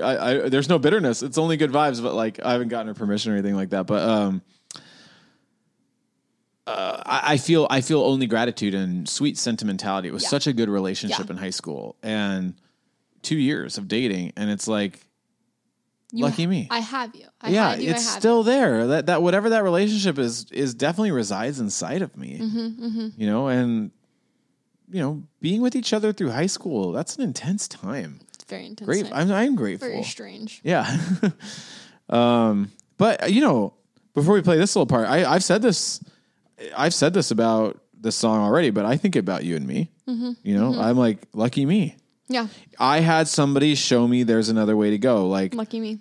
I, I there's no bitterness. It's only good vibes, but like I haven't gotten her permission or anything like that. But um, uh, I, I feel I feel only gratitude and sweet sentimentality. It was Yeah. such a good relationship Yeah. in high school and two years of dating, and it's like You Lucky me. I have you. I yeah, you, it's still there. That that whatever that relationship is is definitely resides inside of me. Mm-hmm, You know, and you know, being with each other through high school that's an intense time. It's very intense. Great, I'm I'm grateful. very strange. Yeah. um, but you know, before we play this little part, I, I've said this, I've said this about this song already, but I think about you and me. Mm-hmm. You know, I'm like lucky me. Yeah, I had somebody show me there's another way to go. Like lucky me.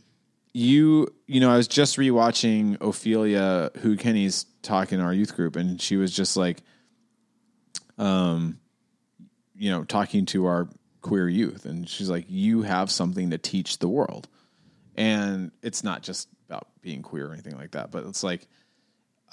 you, you know, I was just rewatching Ophelia, who Kenny's talking in our youth group, and she was just like, um, you know, talking to our queer youth, and she's like, "You have something to teach the world," and it's not just about being queer or anything like that, but it's like,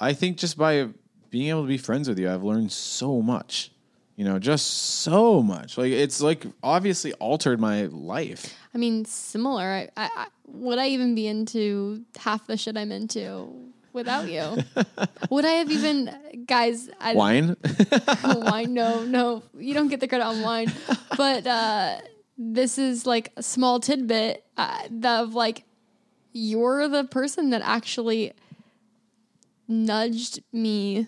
I think just by being able to be friends with you, I've learned so much. You know, just so much. Like it's like obviously altered my life. I mean, similar. I, I, I would I even be into half the shit I'm into without you? would I have even, guys? I, Wine. wine? No, no, you don't get the credit on wine. But uh, this is like a small tidbit uh, of like you're the person that actually nudged me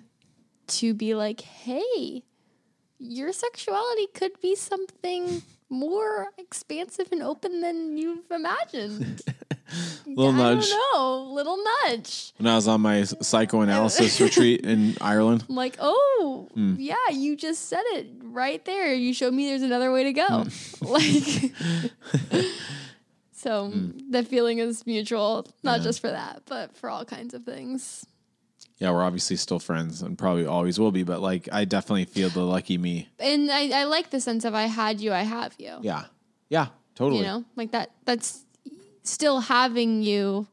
to be like, hey, your sexuality could be something more expansive and open than you've imagined. Little I nudge. don't little nudge. when I was on my psychoanalysis retreat in Ireland. I'm like, oh, Hmm. yeah, you just said it right there. You showed me there's another way to go. Hmm. like, so the feeling is mutual, not just for that, but for all kinds of things. Yeah, we're obviously still friends and probably always will be, but like I definitely feel the lucky me. And I, I like the sense of I had you, I have you. Yeah. Yeah, totally. You know, like that, that's still having you.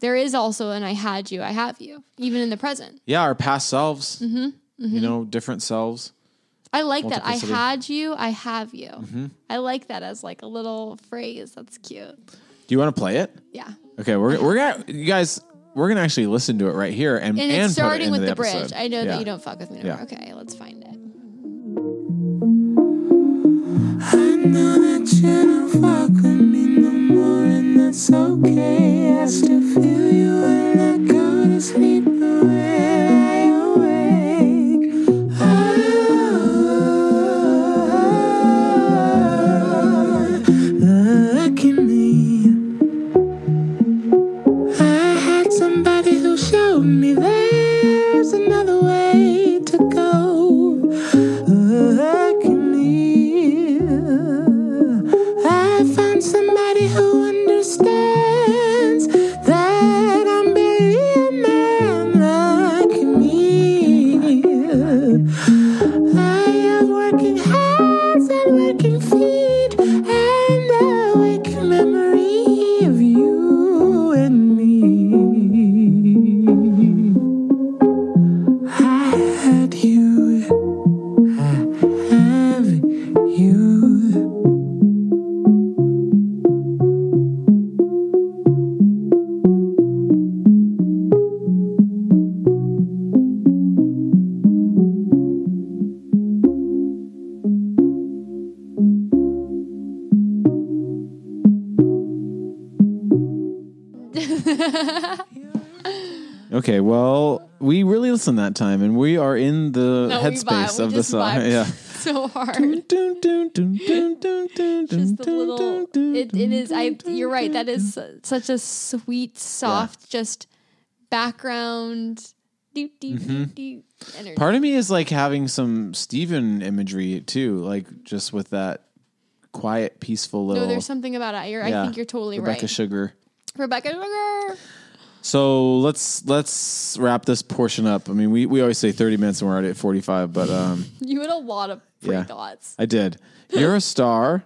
There is also an I had you, I have you, even in the present. Yeah, our past selves, Mm-hmm, you know, different selves. I like that. I had you, I have you. Mm-hmm. I like that as like a little phrase. That's cute. Do you want to play it? Yeah. Okay, we're we're gonna you guys we're gonna actually listen to it right here and And, and it's put it starting into with the, episode. bridge. I know Yeah. that you don't fuck with me anymore. Yeah. Okay, let's find it. I know that you don't fuck with me no more, and that's okay. I still feel you when I go to sleep, but that time, and we are in the No, we vibe. headspace We of the just song. vibe Yeah. so hard. Just the little. It, it is. I. You're right. That is su- such a sweet, soft, just background. Doot, doot, Mm-hmm. energy. Part of me is like having some Steven imagery too, like just with that quiet, peaceful little no, there's something about it. You're, Yeah. I think you're totally right. Rebecca right. Sugar. Rebecca Sugar. So let's let's wrap this portion up. I mean, we, we always say 30 minutes and we're already at 45, but um, You had a lot of free Yeah. thoughts. I did. You're a star,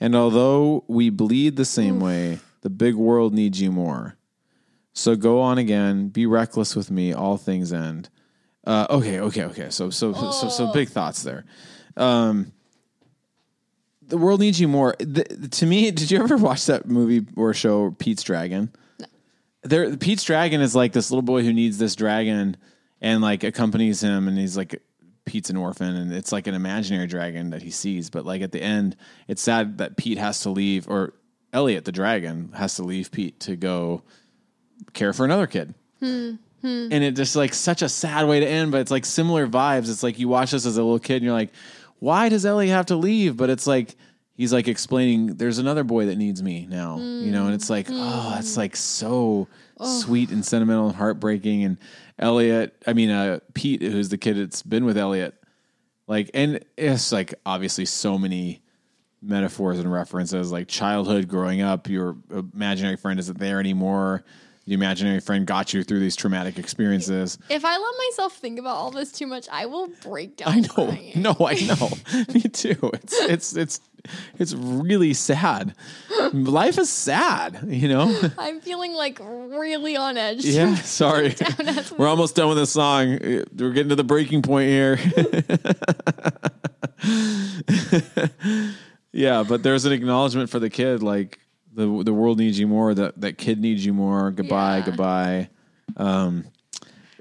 and although we bleed the same way, the big world needs you more. So go on again, be reckless with me, all things end. Uh, okay, okay, okay. So so so so big thoughts there. Um, the world needs you more. The, to me, did you ever watch that movie or show Pete's Dragon? There, Pete's Dragon is like this little boy who needs this dragon and like accompanies him, and he's like Pete's an orphan, and it's like an imaginary dragon that he sees. But like at the end, it's sad that Pete has to leave, or Elliot the dragon has to leave Pete to go care for another kid. Hmm, hmm. And it just like such a sad way to end, but it's like similar vibes. It's like you watch this as a little kid and you're like, why does Ellie have to leave? But it's like he's like explaining there's another boy that needs me now. You know, and it's like, oh, it's like so sweet and sentimental and heartbreaking. And Elliot, I mean uh Pete, who's the kid that's been with Elliot, like and it's like obviously so many metaphors and references like childhood growing up your imaginary friend isn't there anymore the imaginary friend got you through these traumatic experiences If I let myself think about all this too much, I will break down. i know crying. no i know me too it's it's it's it's really sad. Life is sad you know? I'm feeling like really on edge. yeah sorry. We're almost done with this song. We're getting to the breaking point here. Yeah but there's an acknowledgement for the kid like the the world needs you more that that kid needs you more. Goodbye Yeah. goodbye. Um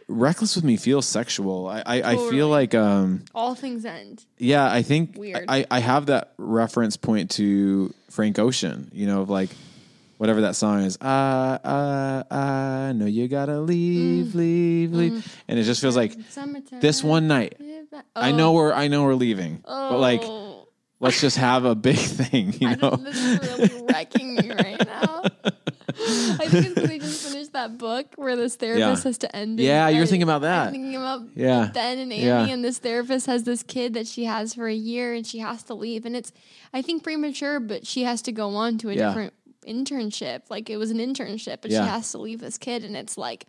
reckless with me feels sexual i i, I feel like um All things end. yeah i think Weird. i i have that reference point to frank ocean you know of like whatever that song is i i i know you gotta leave Mm. leave leave and it just feels like Summertime. this one night i know we're i know we're leaving but like Oh, let's just have a big thing you I know this is really wrecking me right now. I think it's because they just finished that book where this therapist Yeah. has to end. it. Yeah, you're thinking about that. I'm thinking about Yeah. Ben and Amy, Yeah. and this therapist has this kid that she has for a year, and she has to leave, and it's I think premature, but she has to go on to a Yeah. different internship. Like it was an internship, but Yeah. she has to leave this kid, and it's like.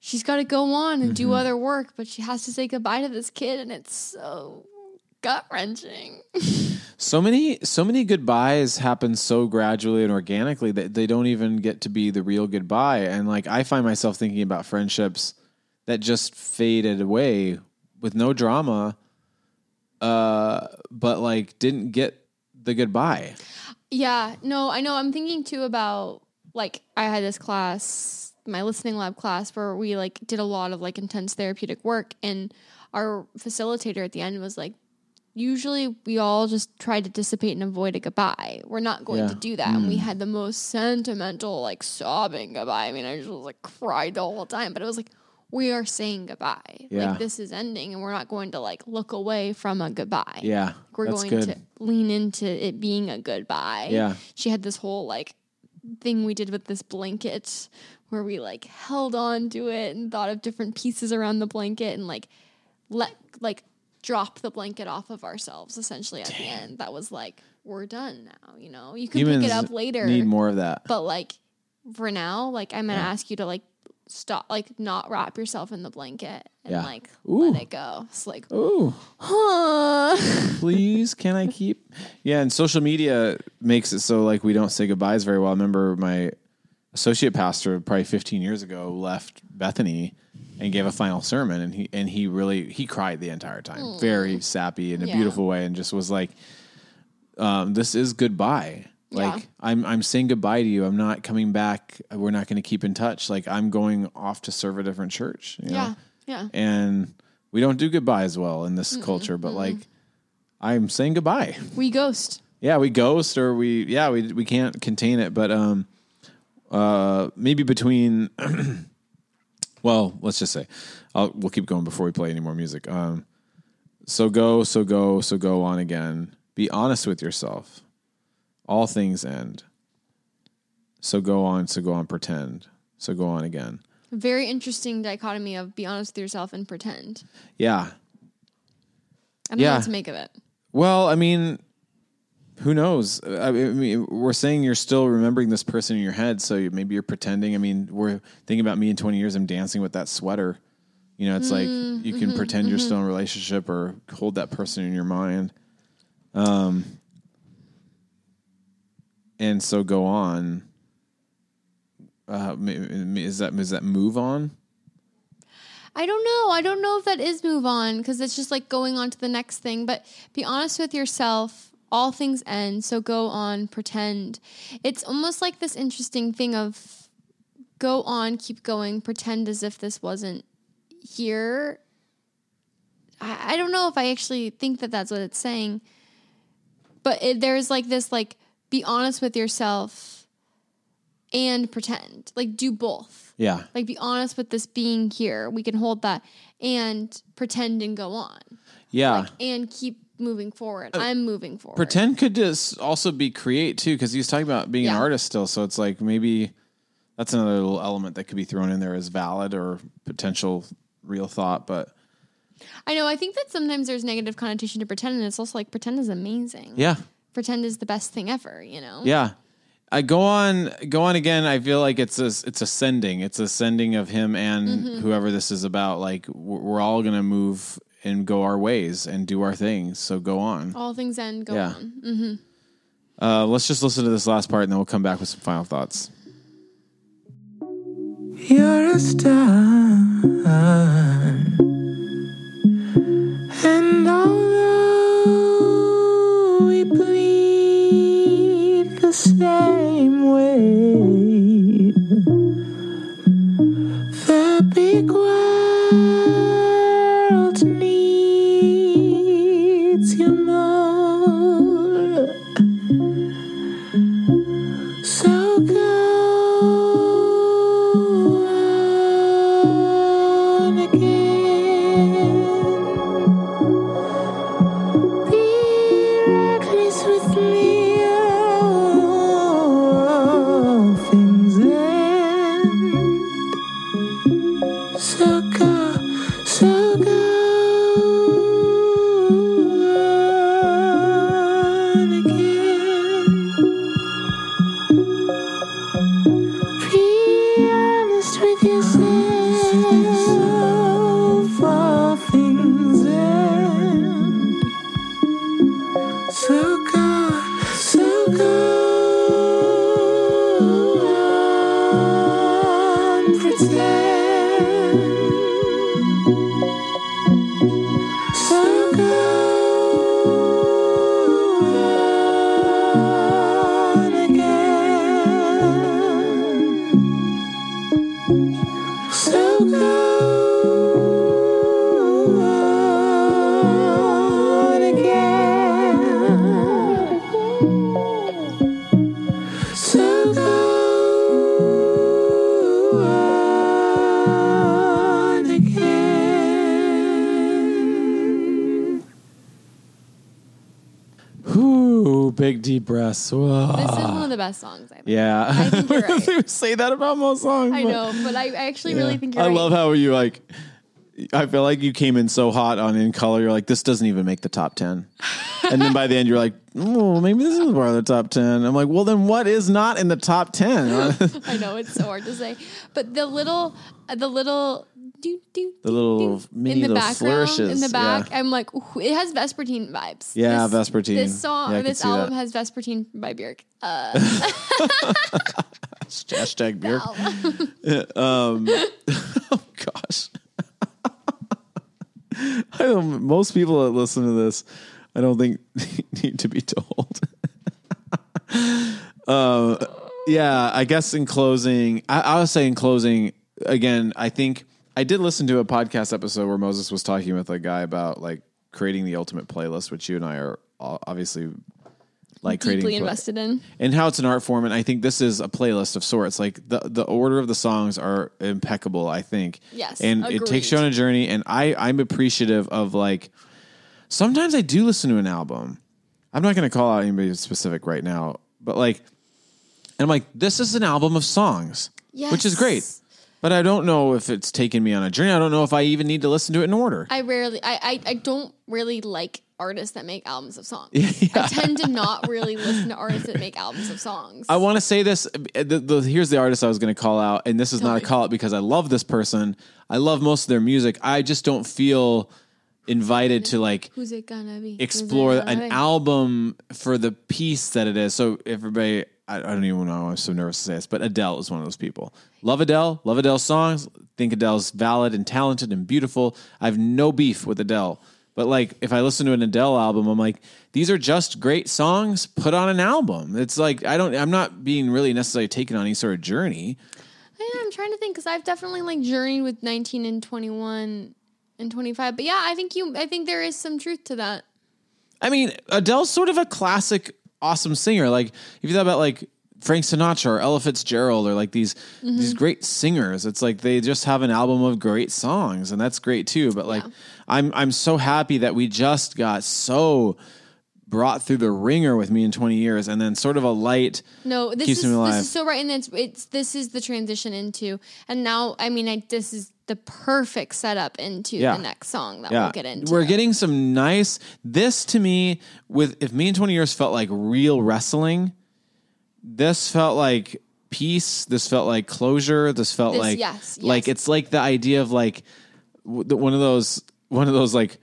She's got to go on and Mm-hmm. do other work, but she has to say goodbye to this kid, and it's so gut wrenching. so many so many goodbyes happen so gradually and organically that they don't even get to be the real goodbye and like i find myself thinking about friendships that just faded away with no drama uh but like didn't get the goodbye Yeah, no, I know. I'm thinking too about like I had this class my listening lab class where we like did a lot of like intense therapeutic work and our facilitator at the end was like usually we all just try to dissipate and avoid a goodbye. We're not going Yeah. to do that. And we mm. had the most sentimental, like sobbing goodbye. I mean, I just was like cried the whole time, but it was like, we are saying goodbye. Yeah. Like this is ending and we're not going to like look away from a goodbye. Yeah, We're that's going good. to lean into it being a goodbye. Yeah. She had this whole like thing we did with this blanket where we like held on to it and thought of different pieces around the blanket and like let like drop the blanket off of ourselves essentially at the end. That was like, we're done now, you know. You can Humans pick it up later. Need more of that. But like for now, like I'm gonna ask you to like stop like not wrap yourself in the blanket and Yeah. like Ooh. let it go. It's like Ooh. huh. please can i keep yeah and social media makes it so like we don't say goodbyes very well i remember my associate pastor probably 15 years ago left bethany and gave a final sermon and he and he really he cried the entire time very sappy in a Yeah. beautiful way and just was like um, this is goodbye like Yeah. i'm i'm saying goodbye to you i'm not coming back we're not going to keep in touch like i'm going off to serve a different church you know? yeah. Yeah. and we don't do goodbyes well in this culture but like i'm saying goodbye We ghost. yeah we ghost or we yeah we we can't contain it but um uh maybe between well let's just say I'll, we'll keep going before we play any more music. Um so go so go so go on again. Be honest with yourself. All things end. So go on so go on pretend. So go on again. Very interesting dichotomy of be honest with yourself and pretend. yeah. I don't know Yeah. what to make of it. Well, I mean, who knows? I mean, we're saying you're still remembering this person in your head, so maybe you're pretending. I mean, we're thinking about me in 20 years. I'm dancing with that sweater. You know, it's like you can pretend you're still in a relationship or hold that person in your mind. Um, and so go on. Uh, is that is that move on? I don't know. I don't know if that is move on because it's just like going on to the next thing. But be honest with yourself. All things end, so go on, pretend. It's almost like this interesting thing of go on, keep going, pretend as if this wasn't here. I, I don't know if I actually think that that's what it's saying, but it, there's like this like be honest with yourself and pretend, like do both. Yeah, Like, be honest with this being here. We can hold that and pretend and go on yeah. and keep moving forward. I'm moving forward. Pretend could just also be create too, because he's talking about being an artist still. So it's like maybe that's another little element that could be thrown in there as valid or potential real thought. But I know. I think that sometimes there's negative connotation to pretend, and it's also like pretend is amazing. yeah, Pretend is the best thing ever. You know. yeah. I go on, go on again. I feel like it's a, it's ascending. It's ascending of him and Mm-hmm. whoever this is about. Like we're we're all gonna move and go our ways and do our things. So go on. All things end. Go Yeah. on. Mm. Uh, let's just listen to this last part and then we'll come back with some final thoughts. You're a star. Breaths. Whoa. This is one of the best songs I've yeah. I think you're right. They say that about most songs. I but- know, but I, actually Yeah. really think you're I right. love how you like. I feel like you came in so hot on In Color. You're like, this doesn't even make the top ten. and then by the end, you're like, oh, maybe this is part of the top ten. I'm like, well, then what is not in the top ten? I know it's so hard to say, but the little, the little, do, do, The little do mini in the little background, flourishes, in the back. yeah. I'm like, ooh, it has Vespertine vibes. Yeah, this, Vespertine. This song, Yeah, this album that. has Vespertine by Björk. Uh, Hashtag beer. um, oh gosh. I don't. Most people that listen to this, I don't think need to be told. uh, yeah, I guess in closing, I, I would say in closing again. I think I did listen to a podcast episode where Moses was talking with a guy about like creating the ultimate playlist, which you and I are obviously like deeply creating invested in. and how it's an art form and i think this is a playlist of sorts. Like the the order of the songs are impeccable i think. Yes, and it takes you on a journey and i i'm appreciative of like sometimes i do listen to an album. I'm not going to call out anybody specific right now but like and i'm like this is an album of songs which is great. Yes. But i don't know if it's taken me on a journey i don't know if i even need to listen to it in order I rarely, I, I, I don't really like artists that make albums of songs. I tend to not really listen to artists that make albums of songs. I want to say this. uh, The, the, here's the artist I was going to call out, and this is not a call out because I love this person. I love most of their music. I just don't feel invited to like Who's it gonna be? Explore an be? album for the piece that it is. So everybody, I, don't even know. I'm so nervous to say this, but Adele is one of those people. Love Adele. Love Adele's songs. Think Adele's valid and talented and beautiful. I have no beef with Adele. But like, if I listen to an Adele album, I'm like, these are just great songs put on an album. It's like I don't. I'm not being really necessarily taken on any sort of journey. Yeah, I'm trying to think because I've definitely like journeyed with 19 and 21 and 25. But yeah, I think you, I think there is some truth to that. I mean, Adele's sort of a classic, awesome singer. Like if you thought about like Frank Sinatra or Ella Fitzgerald or like these these mm-hmm. great singers, it's like they just have an album of great songs, and that's great too. But like, Yeah. I'm I'm so happy that we just got so brought through the ringer with me in 20 years, and then sort of a light. No, this Keeps is me this is so right, and it's it's this is the transition into, and now I mean, I this is the perfect setup into Yeah. the next song that Yeah, we'll get into. we're getting some nice. This to me, with if me and 20 years felt like real wrestling, this felt like peace. This felt like closure. This felt This- like yes, like it's like the idea of like w- the- one of those one of those like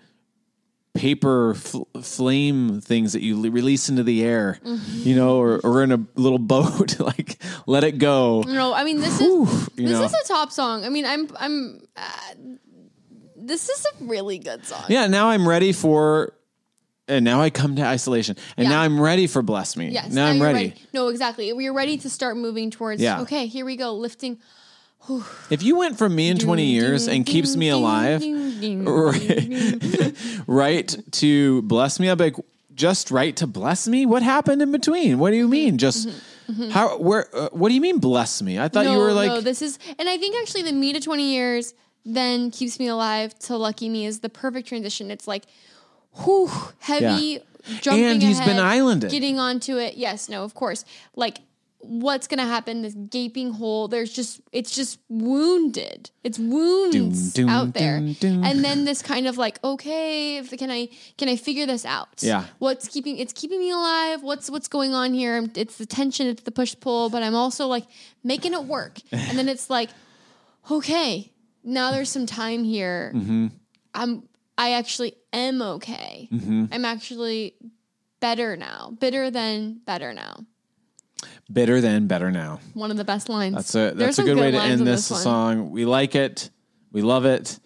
paper fl- flame things that you le- release into the air, Mm-hmm. you know, or, or in a little boat, like let it go. No, I mean this Whew, is this know. is a top song. I mean, I'm I'm. Uh, this is a really good song. Yeah, now I'm ready for, and now I come to isolation, and Yeah. now I'm ready for bless me. Yes. now I'm you're ready. No, exactly. We're ready to start moving towards. Yeah. Okay, here we go. Lifting. If you went from me in 20 years and keeps me alive, right, right to bless me, I'd be like, just right to bless me? What happened in between? What do Mm-hmm. you mean? Just how? Where? Uh, what do you mean bless me? I thought no, you were like, no, this is, and I think actually the me to 20 years then keeps me alive to lucky me is the perfect transition. It's like, whew, heavy, jumping And he's been islanded. Getting onto it. Yes, no, of course. Like, what's going to happen? This gaping hole. There's just, it's just wounded. It's wounds Doom, doom, out there. doom. And then this kind of like, okay, if, can I, can I figure this out? Yeah. What's keeping, it's keeping me alive. What's, what's going on here? It's the tension, it's the push pull, but I'm also like making it work. And then it's like, okay, now there's some time here. Mm-hmm. I'm I actually am okay. Mm-hmm. I'm actually better now. Bitter than better now. Bitter than better now. One of the best lines. That's a that's a some good way to end in this song. We like it. We love it.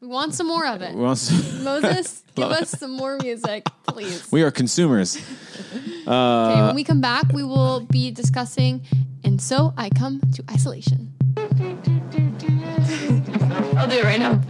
We want some more of it. We, want some- Moses, give us some more music, please. we are consumers. okay, when we come back, we will be discussing and so I come to isolation. I'll do it right now.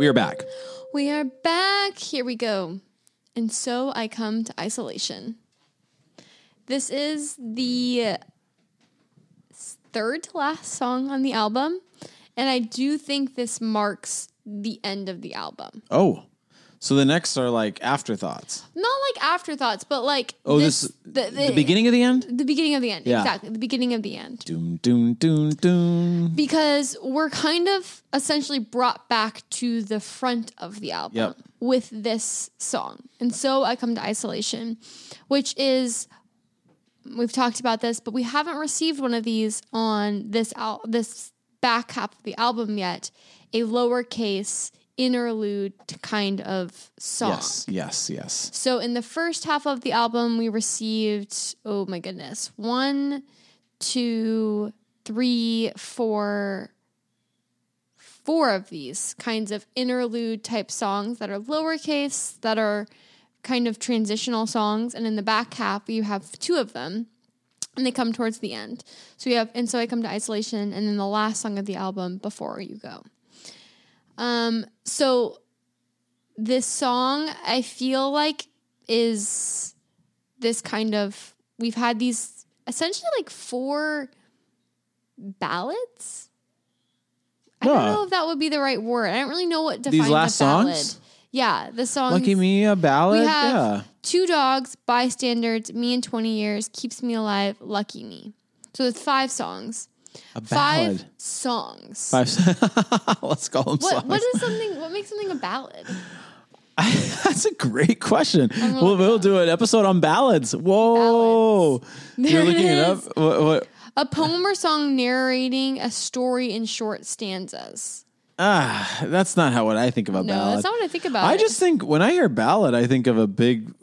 We are back. We are back. Here we go. And so I come to isolation. This is the third to last song on the album. And I do think this marks the end of the album. Oh, so the next are like afterthoughts. Not like afterthoughts, but like Oh, this, the, the, beginning of the end. the beginning of the end. Yeah. Exactly. The beginning of the end. Doom, doom, doom, doom. because we're kind of essentially brought back to the front of the album Yep. with this song. And so I come to isolation, which is we've talked about this, but we haven't received one of these on this al- this back half of the album yet. A lowercase interlude kind of song. Yes, yes, yes. So in the first half of the album, we received oh my goodness, one, two, three, four, four of these kinds of interlude type songs that are lowercase, that are kind of transitional songs, and in the back half you have two of them. And they come towards the end. So we have, and so I come to isolation, and then the last song of the album, Before You Go. Um, so this song I feel like is this kind of we've had these essentially like four ballads. I don't Huh. know if that would be the right word. I don't really know what defines last a ballad. songs? Yeah, the song Lucky me, a ballad. We have yeah. two dogs, bystanders, me in twenty years, keeps me alive, lucky me. So it's five songs. A Five ballad. songs. Five. Let's call them What songs. what is something? What makes something a ballad? That's a great question. We'll, we'll do an episode on ballads. Whoa. You're it looking it up? What, what? A poem or song narrating a story in short stanzas. Ah, that's not how what I think of a No, ballad. that's not what I think about. I it. just think when I hear ballad, I think of a big,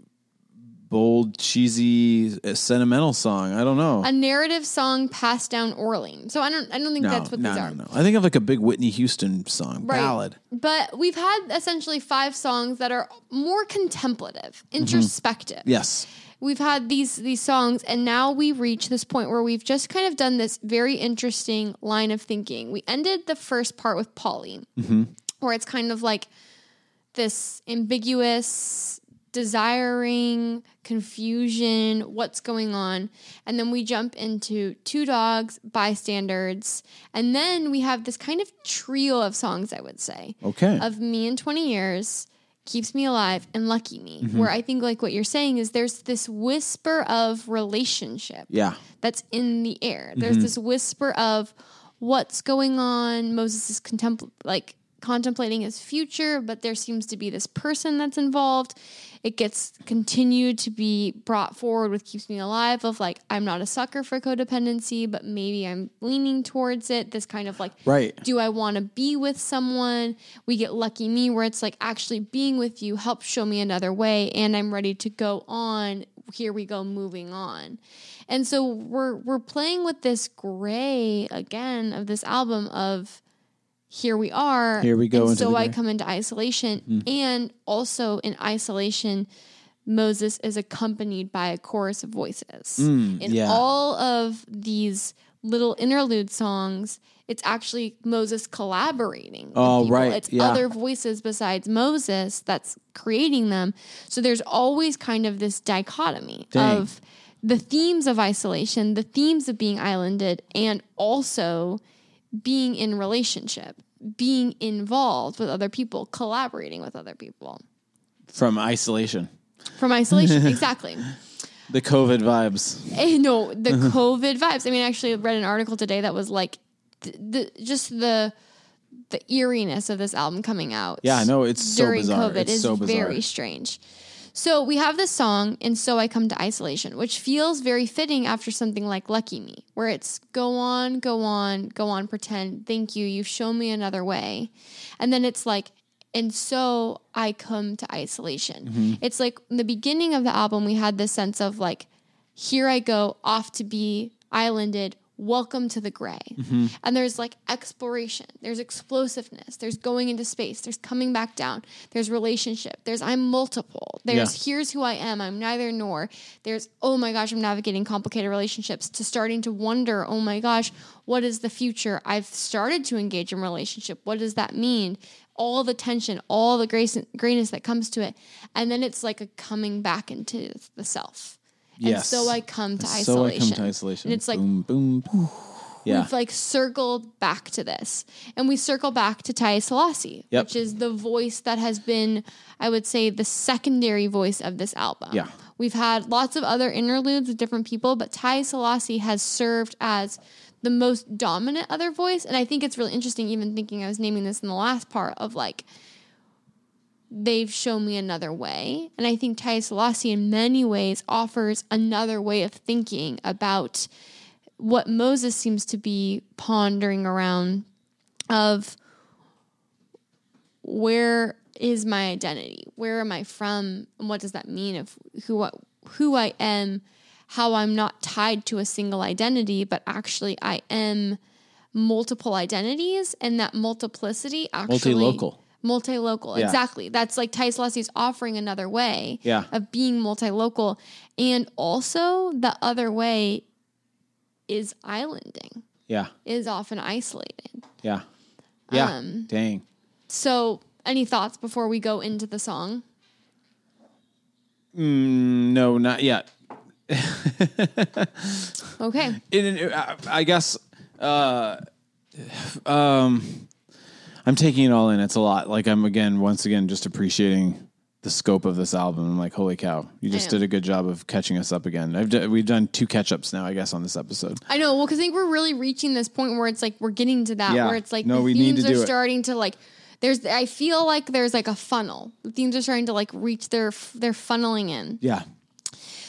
bold, cheesy, uh, sentimental song. I don't know. a narrative song passed down orally. So I don't I don't think no, that's what no, these no, are. no. I think of like a big Whitney Houston song, Right. ballad. But we've had essentially five songs that are more contemplative, introspective. Mm-hmm. Yes. We've had these these songs and now we reach this point where we've just kind of done this very interesting line of thinking. We ended the first part with Polly, Mm-hmm. where it's kind of like this ambiguous desiring confusion what's going on and then we jump into two dogs bystanders and then we have this kind of trio of songs i would say Okay. of me in 20 years keeps me alive and lucky me Mm-hmm. where i think like what you're saying is there's this whisper of relationship yeah. that's in the air. Mm-hmm. There's this whisper of what's going on. Moses is contempl- like contemplating his future, but there seems to be this person that's involved. It gets continued to be brought forward with keeps me alive of like I'm not a sucker for codependency, but maybe I'm leaning towards it. This kind of like Right. do I want to be with someone? We get lucky me where it's like actually being with you helps show me another way and I'm ready to go on. Here we go moving on. And so we're we're playing with this gray again of this album of here we are. Here we go And so I come into isolation and also in isolation Moses is accompanied by a chorus of voices. in Mm, yeah. all of these little interlude songs, it's actually Moses collaborating. with Oh, right, It's yeah. other voices besides Moses that's creating them. So there's always kind of this dichotomy Dang. of the themes of isolation, the themes of being islanded, and also being in relationship, being involved with other people, collaborating with other people. From isolation. From isolation, exactly. The COVID vibes. Eh, no, the. COVID vibes. I mean, I actually read an article today that was like the, the just the the eeriness of this album coming out. Yeah, I know, it's so during bizarre. COVID It's is so bizarre. very strange. So we have this song, and so I come to isolation, which feels very fitting after something like Lucky Me, where it's go on, go on, go on, pretend, thank you, you've shown me another way. And then it's like, and so I come to isolation. Mm-hmm. It's like in the beginning of the album, we had this sense of like, here I go off to be islanded. Welcome to the gray. Mm-hmm. And there's like exploration, there's explosiveness, there's going into space, there's coming back down, there's relationship, there's I'm multiple, there's here's who I am, I'm neither nor, there's oh my gosh, I'm navigating complicated relationships, to starting to wonder, oh my gosh, what is the future? I've started to engage in relationship. What does that mean? All the tension, all the grace, grayness that comes to it. And then it's like a coming back into the self. And Yes. so I come to isolation. So I come to isolation. And it's like boom, boom. boom. Yeah. we've like circled back to this. And we circle back to Taiye Selasi, Yep. which is the voice that has been, I would say, the secondary voice of this album. Yeah. We've had lots of other interludes with different people, but Taiye Selasi has served as the most dominant other voice. And I think it's really interesting, even thinking I was naming this in the last part of like, they've shown me another way. And I think Taiye Selasi, in many ways, offers another way of thinking about what Moses seems to be pondering around of where is my identity? Where am I from? And what does that mean of who I, who I am? How I'm not tied to a single identity, but actually I am multiple identities, and that multiplicity actually Multi-local. Multi-local Yeah. exactly that's like Taiye Selasi's offering another way Yeah. of being multi-local and also the other way is islanding Yeah. is often isolated Yeah. Yeah. Um, Dang. so any thoughts before we go into the song Mm, no, not yet. okay in, in- I- I guess uh, um, I'm taking it all in. It's a lot. Like I'm again, once again, just appreciating the scope of this album. I'm like, holy cow, you just did a good job of catching us up again. I've d- we've done two catch ups now, I guess, on this episode. I know. Well, because I think we're really reaching this point where it's like we're getting to that Yeah. where it's like No, the we need themes to do are it. starting to like. There's. I feel like there's like a funnel. The themes are starting to like reach their. They're funneling in. Yeah,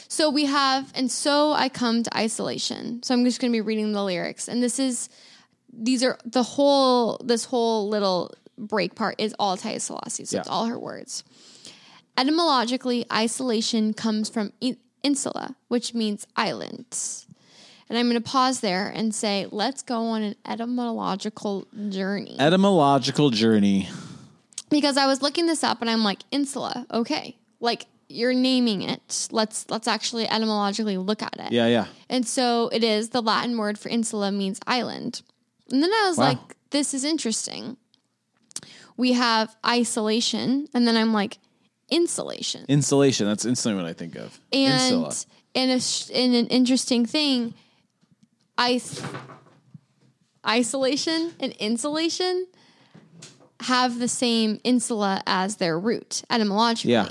So we have, and so I come to isolation. So I'm just going to be reading the lyrics, and this is. These are the whole. This whole little break part is all Taiye Selasi. So Yeah. it's all her words. Etymologically, isolation comes from insula, which means islands. And I'm going to pause there and say, let's go on an etymological journey. etymological journey. because I was looking this up and I'm like, insula, okay. Like you're naming it. Let's let's actually etymologically look at it. Yeah, yeah. And so it is the Latin word for insula means island. And then I was Wow. like, this is interesting. We have isolation, and then I'm like, insulation. Insulation. That's instantly what I think of. And Insula. in a an interesting thing, ice isolation and insulation have the same insula as their root etymologically. Yeah.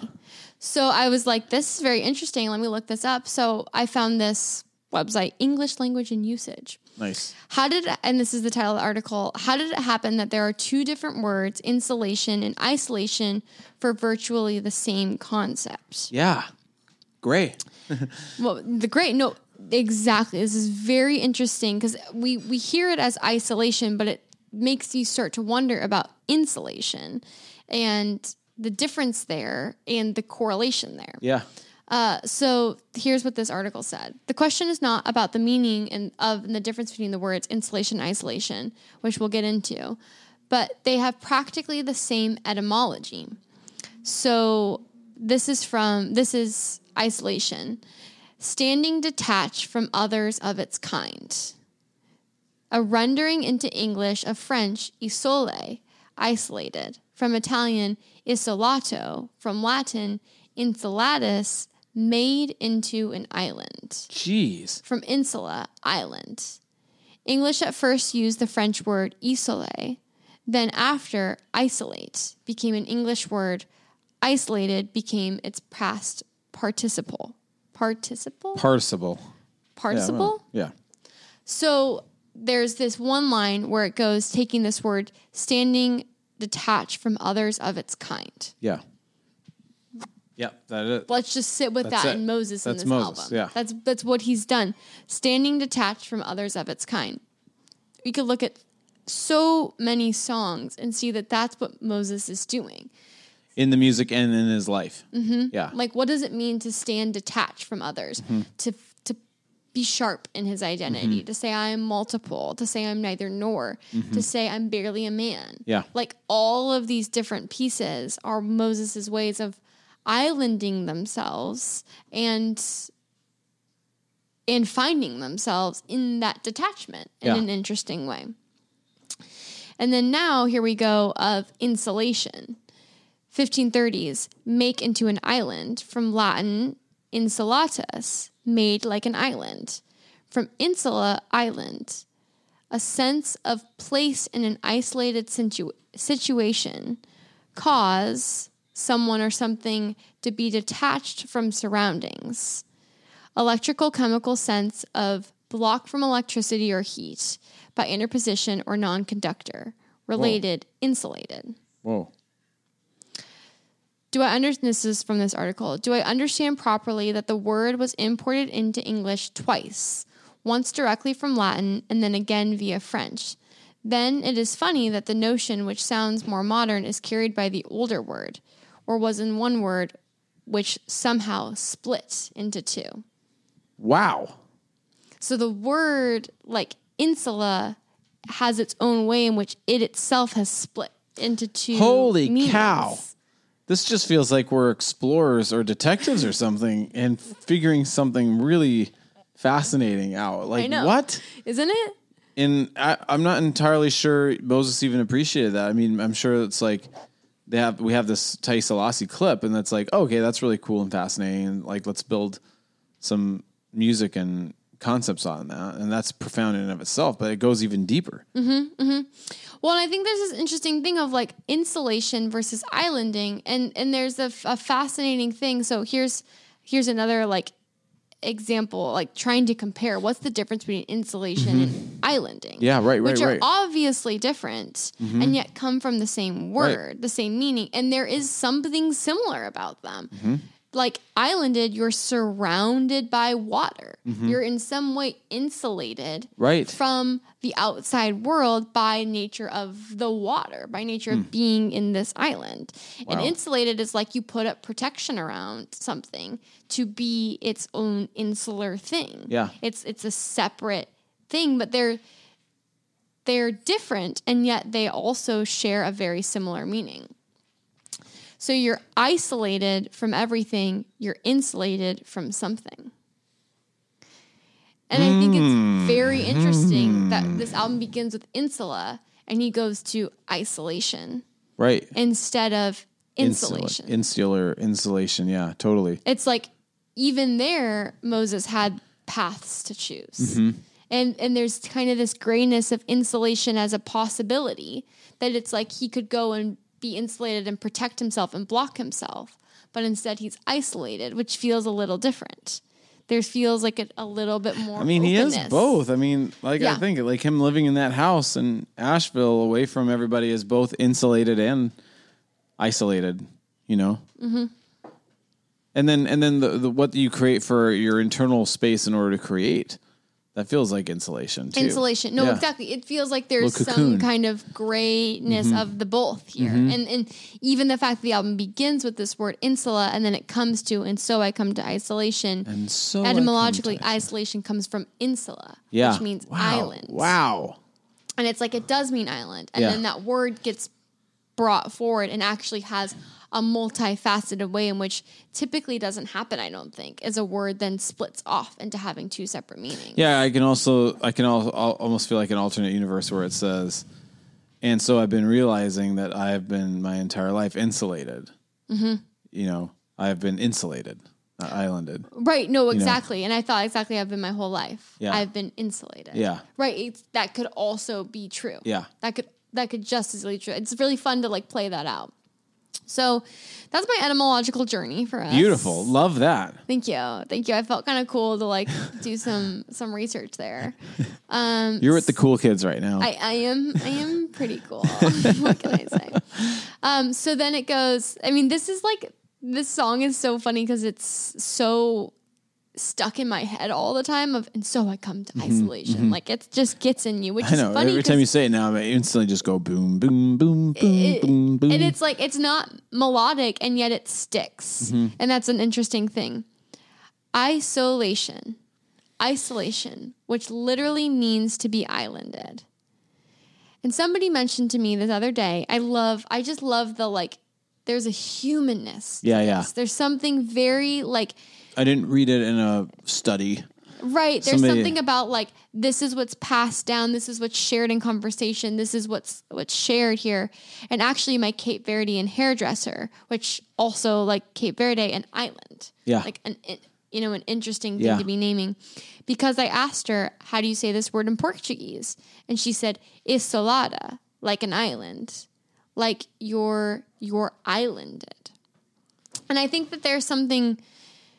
So I was like, this is very interesting. Let me look this up. So I found this website, English Language and Usage. Nice. How did and this is the title of the article, how did it happen that there are two different words, insulation and isolation, for virtually the same concept? Yeah. Great. Well, the great no, exactly. This is very interesting because we we hear it as isolation, but it makes you start to wonder about insulation and the difference there and the correlation there. Yeah. Uh, so here's what this article said. The question is not about the meaning and of and the difference between the words insulation and isolation, which we'll get into, but they have practically the same etymology. So this is from this is isolation, standing detached from others of its kind. A rendering into English of French isole, isolated, from Italian isolato, from Latin insulatus, made into an island Jeez. from insula, island. English at first used the French word isole, then after isolate became an English word, isolated became its past participle. Participle? Participle. Yeah, participle? well, yeah. So there's this one line where it goes taking this word standing detached from others of its kind. Yeah. Yep, that is. Let's just sit with That's that it. in Moses in this Moses, album. yeah. That's that's what he's done. Standing detached from others of its kind. We could look at so many songs and see that that's what Moses is doing. in the music and in his life. Mm-hmm. Yeah. Like, what does it mean to stand detached from others? Mm-hmm. To to be sharp in his identity. To say I am multiple. To say I'm neither nor. To say I'm barely a man. Mm-hmm. Yeah. Like all of these different pieces are Moses's ways of islanding themselves and and finding themselves in that detachment in Yeah. an interesting way. And then now here we go of insulation. 1530s, make into an island, from Latin insulatus, made like an island. From insula, island, a sense of place in an isolated situ- situation, cause someone or something to be detached from surroundings. Electrical chemical sense of block from electricity or heat by interposition or non conductor. Related, insulated. Whoa. Do I understand this is from this article? Do I understand properly that the word was imported into English twice, once directly from Latin and then again via French? Then it is funny that the notion which sounds more modern is carried by the older word, or was in one word which somehow split into two. Wow. So the word like insula has its own way in which it itself has split into two. Holy meanings. cow. This just feels like we're explorers or detectives or something and figuring something really fascinating out. Like, know. what? Isn't it? And I, I'm not entirely sure Moses even appreciated that. I mean, I'm sure it's like they have we have this Taiye Selasi clip, and that's like, okay, that's really cool and fascinating. And like, let's build some music and concepts on that, and that's profound in and of itself. But it goes even deeper. Mm-hmm, mm-hmm. Well, and I think there's this interesting thing of like insulation versus islanding, and and there's a fascinating thing. So here's here's another like example, like trying to compare what's the difference between insulation and islanding. Mm-hmm. Yeah, right, right, which are right. Mm-hmm. obviously different and yet come from the same word, the same meaning, and there is something similar about them. Mm-hmm. Like islanded, you're surrounded by water. Mm-hmm. You're in some way insulated Right. from the outside world by nature of the water, by nature Hmm. of being in this island. And insulated is like you put up protection around something to be its own insular thing. Yeah. It's it's a separate thing, but they're they're different and yet they also share a very similar meaning. So you're isolated from everything, you're insulated from something. And I think it's hmm. very interesting that hmm. this album begins with insula and he goes to isolation Right. instead of Insular- insulation. Insular insulation. Yeah, totally. it's like even there Moses had paths to choose. Mm-hmm. And and there's kind of this grayness of insulation as a possibility that it's like he could go and be insulated and protect himself and block himself, but instead he's isolated, which feels a little different. There feels like a, a little bit more. I mean, he is both. I mean, like I think like him living in that house in Asheville away from everybody is both insulated and isolated, you know? Mm-hmm. And then, and then the, the what you create for your internal space in order to create, that feels like insulation too. Insulation. No, Yeah. exactly. It feels like there's some. Mm-hmm. kind of grayness of the both here. And and even the fact that the album begins with this word insula and then it comes to and so I come to isolation. And so I come etymologically to- isolation comes from insula, yeah. which means wow. island. Wow. And it's like it does mean island. And Yeah. then that word gets brought forward and actually has a multifaceted way in which typically doesn't happen, I don't think, as a word then splits off into having two separate meanings. Yeah, I can also I can al- al- almost feel like an alternate universe where it says, and so I've been realizing that I've been my entire life insulated. Mm-hmm. You know, I've been insulated, not islanded. Right. No, exactly. And I thought exactly I've been my whole life. Yeah. I've been insulated. Yeah. Right. It's, that could also be true. Yeah. That could that could just as easily true. It's really fun to like play that out. So that's my etymological journey for us. Beautiful, love that. Thank you. Thank you. I felt kind of cool to like do some some research there. Um, You're with the cool kids right now. I, I am I am pretty cool. what can I say? Um, so then it goes. I mean, this is like this song is so funny because it's so stuck in my head all the time of and so I come to isolation. Like it just gets in you, which Mm-hmm, I is know. funny. Every time you say it now, I instantly just go boom, boom, boom, boom, it- boom, boom. and it's like it's not melodic and yet it sticks. Mm-hmm. And that's an interesting thing. Isolation. Isolation, which literally means to be islanded. And somebody mentioned to me this other day, I love I just love the like there's a humanness. Yeah, yeah. There's something very like I didn't read it in a study. Right. There's Somebody- something about like this is what's passed down, this is what's shared in conversation, this is what's what's shared here. And actually my Cape Verdean hairdresser, which also like Cape Verde, an island. Yeah. Like an you know, an interesting thing Yeah. to be naming. Because I asked her, how do you say this word in Portuguese? And she said, isolada, like an island. Like you're you're islanded. And I think that there's something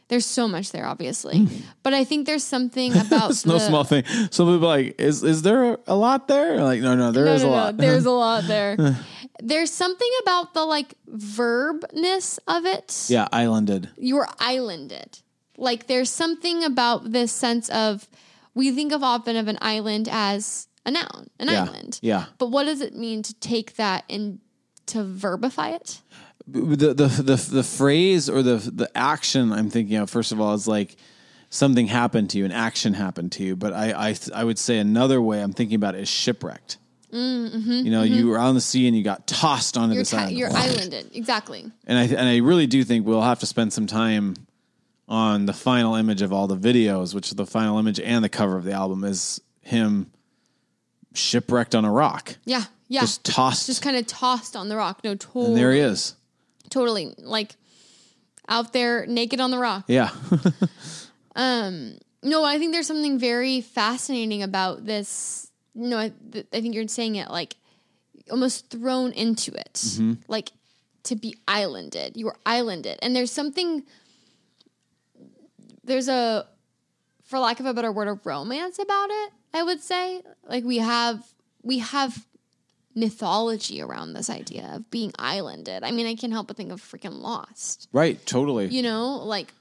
there's so much there, obviously. Hmm. but I think there's something about It's no the- small thing. Some people are like, is is there a lot there? Like, no, no, there is a no, lot. there's a lot there. there's something about the like verbness of it. yeah, islanded. You're islanded. Like there's something about this sense of we think of often of an island as a noun, an Yeah, island. yeah. But what does it mean to take that and to verbify it? The the the, the phrase or the the action I'm thinking of first of all is like something happened to you, an action happened to you. But I I I would say another way I'm thinking about it is shipwrecked. you know, you were on the sea and you got tossed onto Mm-hmm, You're, this ti- island. you're islanded. Exactly. and I and I really do think we'll have to spend some time on the final image of all the videos, which is the final image and the cover of the album is him shipwrecked on a rock, Yeah. Yeah. just tossed, Just kind of tossed on the rock. No, totally. and there he is. Totally. Like out there naked on the rock. Yeah, um, No, I think there's something very fascinating about this. No, I, th- I think you're saying it like almost thrown into it, Mm-hmm. like to be islanded. You were islanded, and there's something. There's a, for lack of a better word, a romance about it. I would say, like we have we have mythology around this idea of being islanded. I mean, I can't help but think of freaking Lost. right, totally. You know, like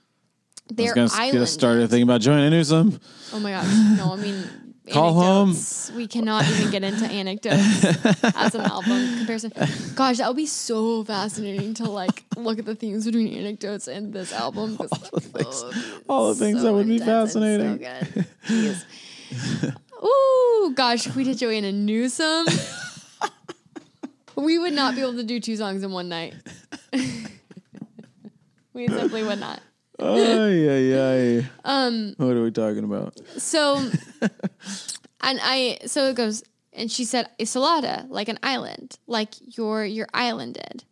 I they're was gonna islanded. started thinking about Joanna Newsom. Oh my gosh. No, I mean, Call home. We cannot even get into anecdotes as an album comparison. Gosh, that would be so fascinating to like look at the themes between anecdotes and this album. oh, All the things that would be fascinating. So Ooh, gosh, if we did Joanna Newsom, we would not be able to do two songs in one night. we simply would not. Ay, ay, ay. Um, what are we talking about? So, and I, so it goes, and she said, isolada, like an island, like you're, you're islanded.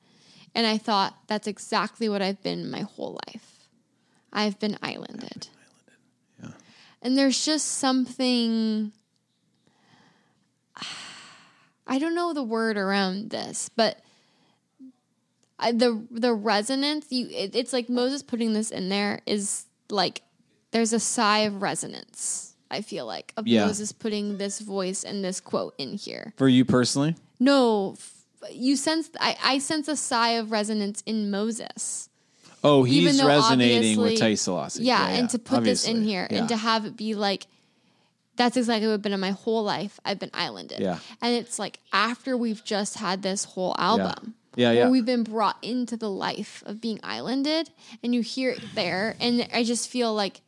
And I thought, that's exactly what I've been my whole life. I've been islanded. Yeah. And there's just something, I don't know the word around this, but I, the the resonance you it, it's like Moses putting this in there is like there's a sigh of resonance. I feel like of Yeah. Moses putting this voice and this quote in here. For you personally? No, f- you sense I, I sense a sigh of resonance in Moses. Oh, he's resonating with obviously- Taiye Selasi. Yeah, and to put this in here Yeah. and to have it be like that's exactly what I've been in my whole life. I've been islanded. Yeah. And it's like after we've just had this whole album. Yeah, yeah. Where we've been brought into the life of being islanded and you hear it there and I just feel like,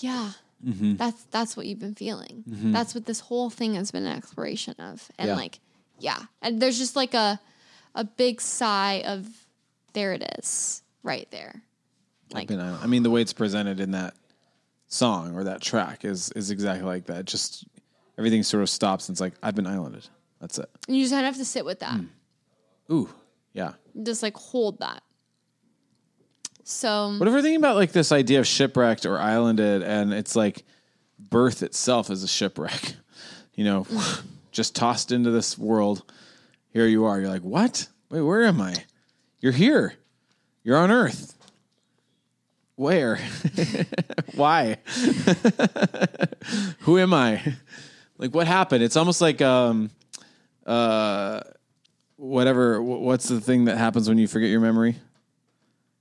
yeah, Mm-hmm. that's that's what you've been feeling. That's what this whole thing has been an exploration of. And Yeah. like, yeah. And there's just like a a big sigh of there it is, right there. Like I mean, the way it's presented in that song or that track is is exactly like that. Just everything sort of stops and it's like I've been islanded. That's it. you just kind of have to sit with that. Mm. Ooh, yeah. just like hold that. So What if we're thinking about like this idea of shipwrecked or islanded, and it's like birth itself is a shipwreck? You know, mm. just tossed into this world. Here you are. You're like, what? Wait, where am I? You're here. You're on Earth. Where? Why? Who am I? Like, what happened? It's almost like um, uh, whatever. wh- What's the thing that happens when you forget your memory?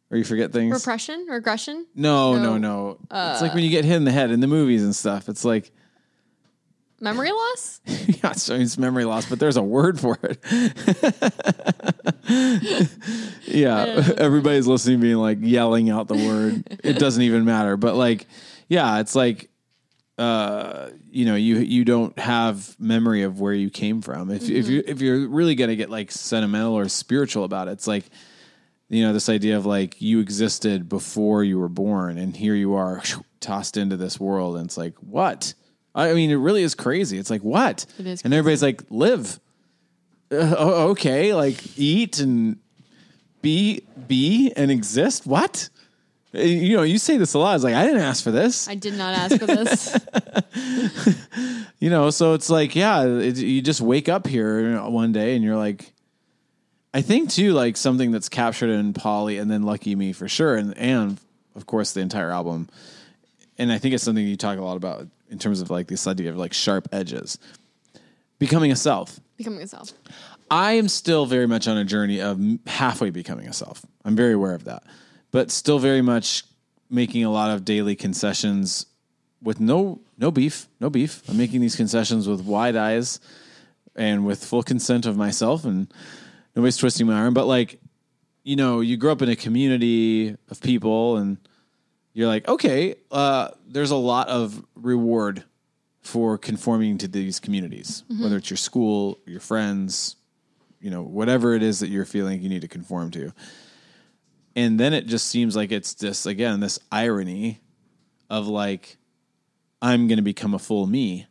or you forget things. Repression, regression. no, no, No. no. it's like when you get hit in the head in the movies and stuff. It's like Memory loss? yeah, it's, it's memory loss, but there's a word for it. yeah, everybody's listening, being like yelling out the word. It doesn't even matter, but like, yeah, it's like, uh, you know, you you don't have memory of where you came from. If if you if you're really gonna get like sentimental or spiritual about it, it's like. You know, this idea of like you existed before you were born, and here you are tossed into this world, and it's like, what? I mean, it really is crazy. It's like, what? It is And everybody's like, live. Uh, okay. Like, eat and be, be and exist. What? Uh, You know, you say this a lot. It's like, I didn't ask for this. I did not ask for this. you know, so it's like, yeah, it, you just wake up here one day and you're like, I think too, like something that's captured in Polly and then Lucky Me for sure. And, and of course, the entire album. And I think it's something you talk a lot about in terms of like this idea of like sharp edges. Becoming a self. Becoming a self. I am still very much on a journey of halfway becoming a self. I'm very aware of that, but still very much making a lot of daily concessions with no no beef, no beef. I'm making these concessions with wide eyes and with full consent of myself, and nobody's twisting my arm. But like, you know, you grow up in a community of people, and you're like, okay, uh, there's a lot of reward for conforming to these communities, whether it's your school, your friends, you know, whatever it is that you're feeling you need to conform to. And then it just seems like it's this, again, this irony of like, I'm going to become a full me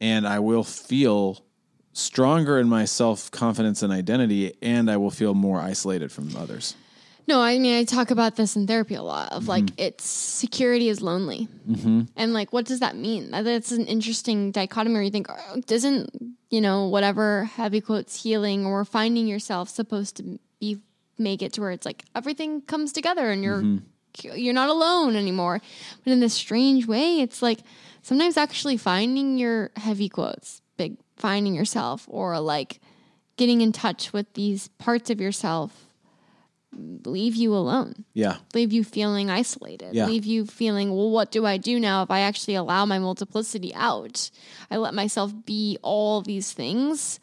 and I will feel stronger in my self confidence and identity, and I will feel more isolated from others. No, I mean I talk about this in therapy a lot of like mm-hmm. it's security is lonely, mm-hmm. and like what does that mean? That- That's an interesting dichotomy. Where you think oh, doesn't you know whatever heavy quotes healing or finding yourself supposed to be make it to where it's like everything comes together and you're mm-hmm. you're not alone anymore. But in this strange way, it's like sometimes actually finding your heavy quotes, big finding yourself, or like getting in touch with these parts of yourself leave you alone, Yeah. leave you feeling isolated, Yeah. leave you feeling, well, what do I do now if I actually allow my multiplicity out? I let myself be all these things.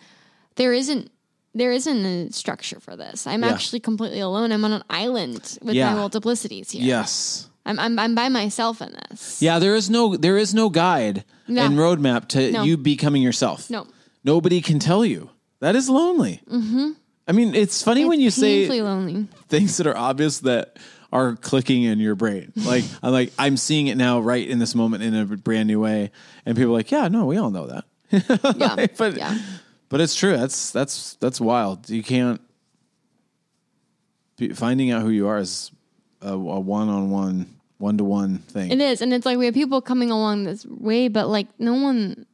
There isn't there isn't a structure for this. I'm Yeah. actually completely alone. I'm on an island with Yeah. my multiplicities here. Yes. I'm, I'm I'm by myself in this. Yeah, there is no there is no guide No. and roadmap to No. you becoming yourself. No. Nobody can tell you. That is lonely. Mm-hmm. I mean, it's funny when you say lonely. things that are obvious that are clicking in your brain. Like I'm like I'm seeing it now right in this moment in a brand new way, and people are like, yeah, no, we all know that. Yeah. but yeah. but it's true. That's that's that's wild. You can't be, finding out who you are is a, a one-on-one, one-to-one thing. It is. And it's like we have people coming along this way, but like no one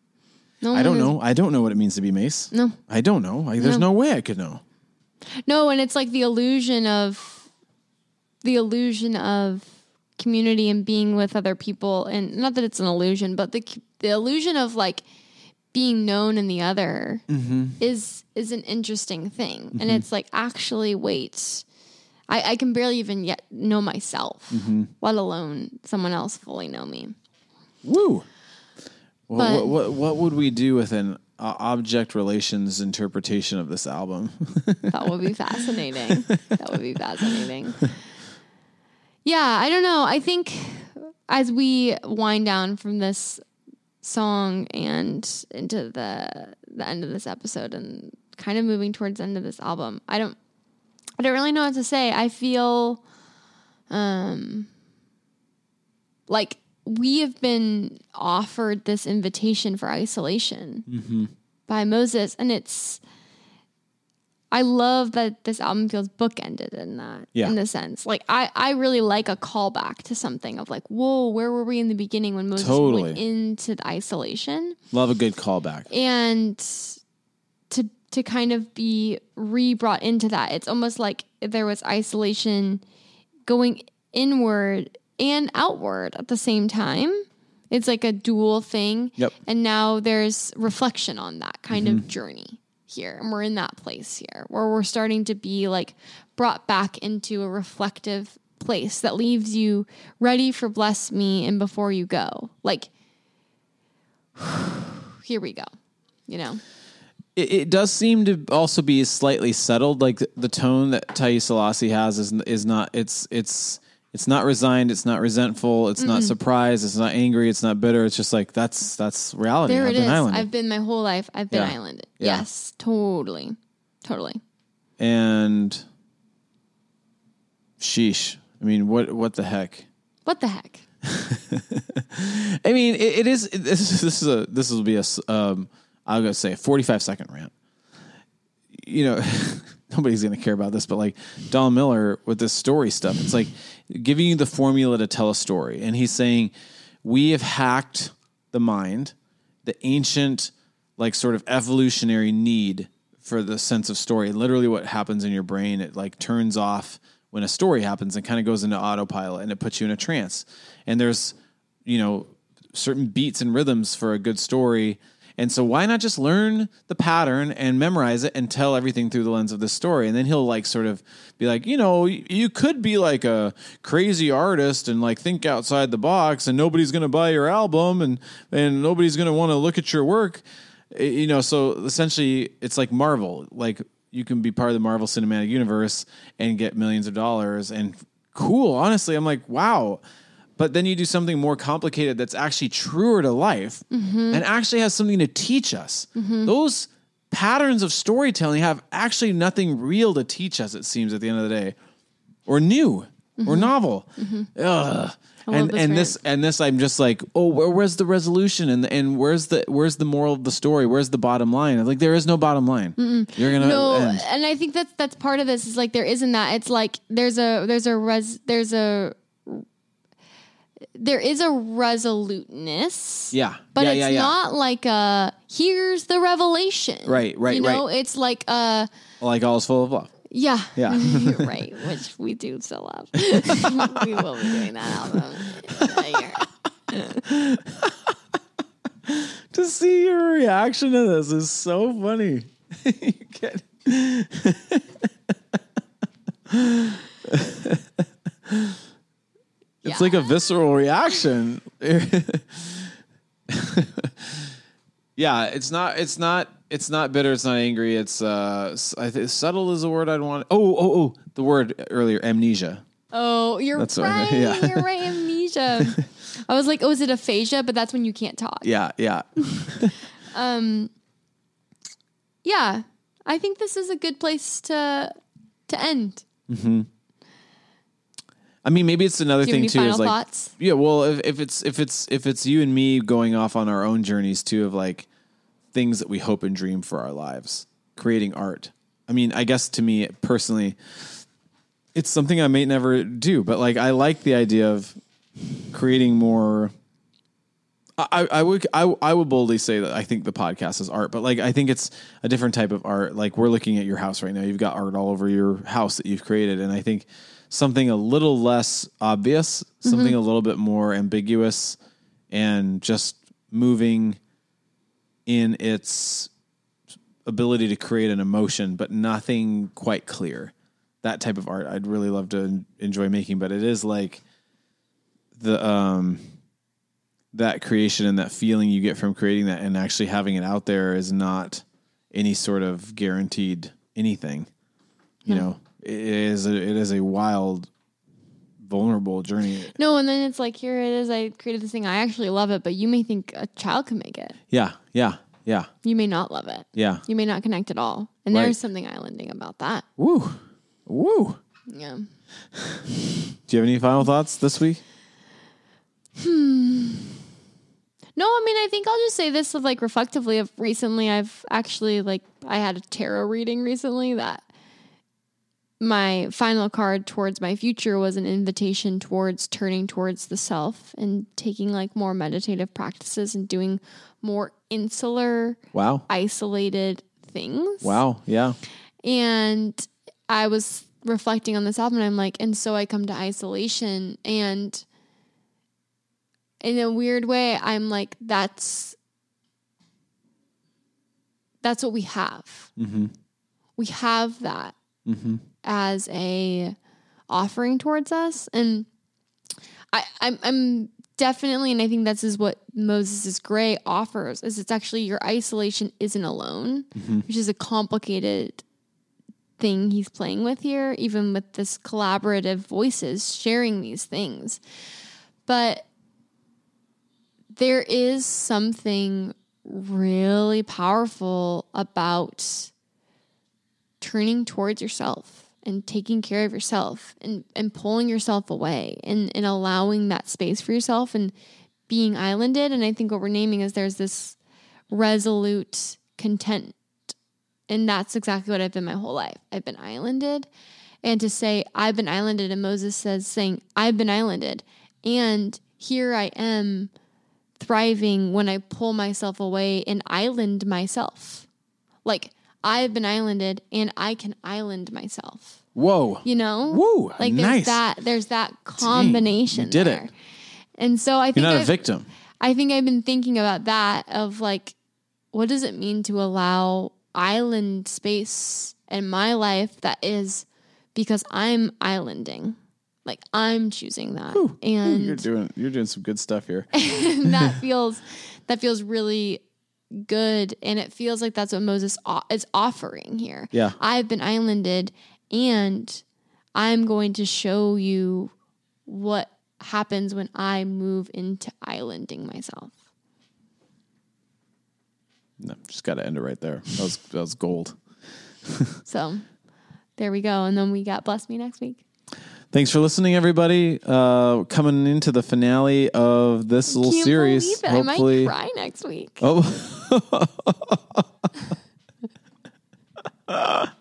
no one I don't is- know. I don't know what it means to be Mace. No. I don't know. Like, there's no. way I could know. No, and it's like the illusion of the illusion of community and being with other people, and not that it's an illusion, but the the illusion of like being known in the other mm-hmm. is is an interesting thing, and mm-hmm. it's like actually wait. I, I can barely even yet know myself, mm-hmm. let alone someone else fully know me. Woo. Well, But- what, what what would we do with an uh, object relations interpretation of this album? That would be fascinating. that would be fascinating. Yeah, I don't know. I think as we wind down from this song and into the the end of this episode and kind of moving towards the end of this album, I don't I don't really know what to say. I feel um like we have been offered this invitation for isolation mm-hmm. by Moses and it's I love that this album feels bookended in that, Yeah. in the sense. Like I, I really like a callback to something of like, whoa, where were we in the beginning when Moses Totally. went into the isolation? Love a good callback. And to to kind of be re-brought into that. It's almost like there was isolation going inward and outward at the same time. It's like a dual thing. Yep. And now there's reflection on that kind of mm-hmm. journey here and we're in that place here where we're starting to be like brought back into a reflective place that leaves you ready for bless me and before you go. Like, here we go. You know? It, it does seem to also be slightly settled. Like the, the tone that Taiye Selasi has is is not. It's it's it's not resigned. It's not resentful. It's not surprised. It's not angry. It's not bitter. It's just like that's that's reality. There I've it been is. islanded. I've been my whole life. I've been Yeah. islanded. Yeah. Yes, totally. Totally. and sheesh. I mean, what what the heck? What the heck? I mean, it, it is. This is this is a this will be a. s- Um, I'm gonna say a 45 second rant. You know, nobody's gonna care about this, but like Don Miller with this story stuff, it's like giving you the formula to tell a story, and he's saying we have hacked the mind, the ancient like sort of evolutionary need for the sense of story. Literally, what happens in your brain, it like turns off when a story happens and kind of goes into autopilot, and it puts you in a trance. And there's you know certain beats and rhythms for a good story. And so why not just learn the pattern and memorize it and tell everything through the lens of this story? And then he'll like sort of be like, you know, you could be like a crazy artist and like think outside the box and nobody's going to buy your album and and nobody's going to want to look at your work. You know, so essentially it's like Marvel. Like you can be part of the Marvel Cinematic Universe and get millions of dollars and cool. Honestly, I'm like, wow but then you do something more complicated that's actually truer to life mm-hmm. and actually has something to teach us. Mm-hmm. Those patterns of storytelling have actually nothing real to teach us, it seems, at the end of the day, or new or mm-hmm. novel. Ugh. And this and rant. this and this, I'm just like, oh, where, where's the resolution and and where's the where's the moral of the story? Where's the bottom line? I'm like, there is no bottom line. You're gonna No, end. and I think that's that's part of this is like there isn't that. It's like there's a there's a res there's a there is a resoluteness. Yeah, But yeah, it's yeah, yeah. not like a here's the revelation. Right, right, You know, right. it's like a like all is full of love. yeah. Yeah. You're right, which we do still love. we will be doing that album. To see your reaction to this is so funny. You get- it's like a visceral reaction. yeah, it's not. It's not. It's not bitter. It's not angry. It's uh, I think subtle is the word I'd want. Oh, oh, oh, the word earlier, amnesia. Oh, you're That's right. yeah. You're right. Amnesia. I was like, oh, is it aphasia? But that's when you can't talk. Yeah, yeah. um, Yeah, I think this is a good place to to end. I mean, maybe it's another Do you have thing too. Is like, thoughts? yeah, well, if, if it's if it's if it's you and me going off on our own journeys too of like things that we hope and dream for our lives, creating art. I mean, I guess to me personally, it's something I may never do, but like I like the idea of creating more. I, I would I, I would boldly say that I think the podcast is art, but like I think it's a different type of art. Like we're looking at your house right now. You've got art all over your house that you've created, and I think something a little less obvious, something a little bit more ambiguous, and just moving in its ability to create an emotion, but nothing quite clear. That type of art I'd really love to enjoy making, but it is like the um that creation and that feeling you get from creating that and actually having it out there is not any sort of guaranteed anything. You know, it is a, it is a wild, vulnerable journey. No, and then it's like here it is. I created this thing. I actually love it, but you may think a child can make it. Yeah, yeah, yeah, You may not love it. yeah. You may not connect at all. And Right. there's something islanding about that. Woo, woo. Yeah. Do you have any final thoughts this week? Hmm. No, I mean, I think I'll just say this of like reflectively of recently I've actually like I had a tarot reading recently that my final card towards my future was an invitation towards turning towards the self and taking like more meditative practices and doing more insular, Wow, isolated things. wow, yeah, And I was reflecting on this album and I'm like, and so I come to isolation. And in a weird way, I'm like, that's that's what we have. Mm-hmm. We have that mm-hmm. As a offering towards us, and I, I'm, I'm definitely, and I think this is what Moses' Gray offers: is it's actually your isolation isn't alone, mm-hmm. which is a complicated thing he's playing with here, even with this collaborative voices sharing these things. But there is something really powerful about turning towards yourself and taking care of yourself and, and pulling yourself away and, and allowing that space for yourself and being islanded. And I think what we're naming is there's this resolute content. And that's exactly what I've been my whole life. I've been islanded. And to say, I've been islanded, and Moses says, saying, I've been islanded. And here I am thriving when I pull myself away and island myself. Like I've been islanded and I can island myself. Whoa. You know? Woo, Like nice. there's that there's that combination. you did it. And so I think You're not a I've- victim. I think I've been thinking about that of like, what does it mean to allow island space in my life that is because I'm islanding. Like I'm choosing that. and You're doing you're doing some good stuff here. and that feels that feels really good and it feels like that's what Moses is offering here. Yeah. I've been islanded and I'm going to show you what happens when I move into islanding myself. No, just got to end it right there. That was that was gold. So there we go and then we got bless me next week. Thanks for listening, everybody. Uh, coming into the finale of this little series. Hopefully, I might cry next week. oh, I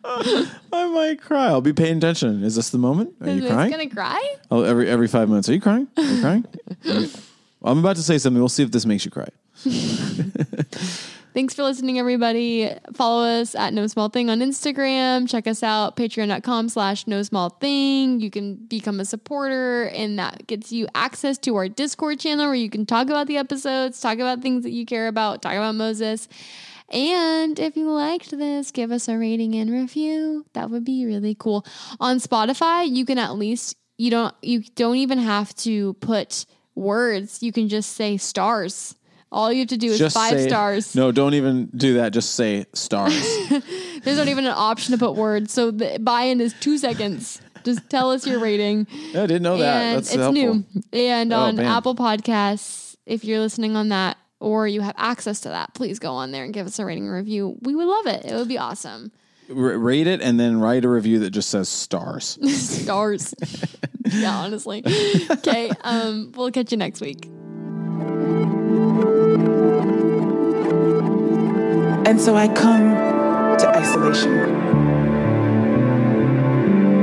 might cry. I'll be paying attention. Is this the moment? Are you crying? gonna cry? Oh, every every five minutes. Are you crying? Are you crying? I'm about to say something. We'll see if this makes you cry. Thanks for listening, everybody. Follow us at No Small Thing on Instagram. Check us out, patreon.com slash no small thing. You can become a supporter, and that gets you access to our Discord channel where you can talk about the episodes, talk about things that you care about, talk about Moses. And if you liked this, give us a rating and review. That would be really cool. On Spotify, you can at least you don't you don't even have to put words. You can just say stars. All you have to do is Just five say- stars. No, don't even do that. Just say stars. There's not even an option to put words. So the buy-in is two seconds. Just tell us your rating. I didn't know that. and That's it's helpful. new. And Oh, on man. Apple Podcasts, if you're listening on that or you have access to that, please go on there and give us a rating and review. We would love it. It would be awesome. R- rate it and then write a review that just says stars. Stars. yeah, honestly. Okay. Um, we'll catch you next week. And so I come to isolation.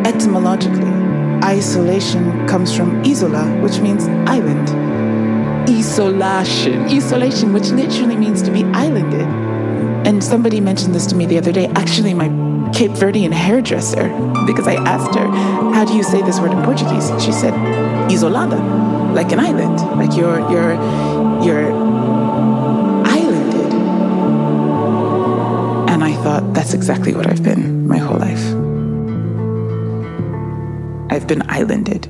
Etymologically, isolation comes from isola, which means island. Isolation, isolation, which literally means to be islanded. And somebody mentioned this to me the other day. Actually, my Cape Verdean hairdresser, because I asked her, "How do you say this word in Portuguese?" She said, "Isolada," like an island, like you're you're you're And I thought, that's exactly what I've been my whole life. I've been islanded.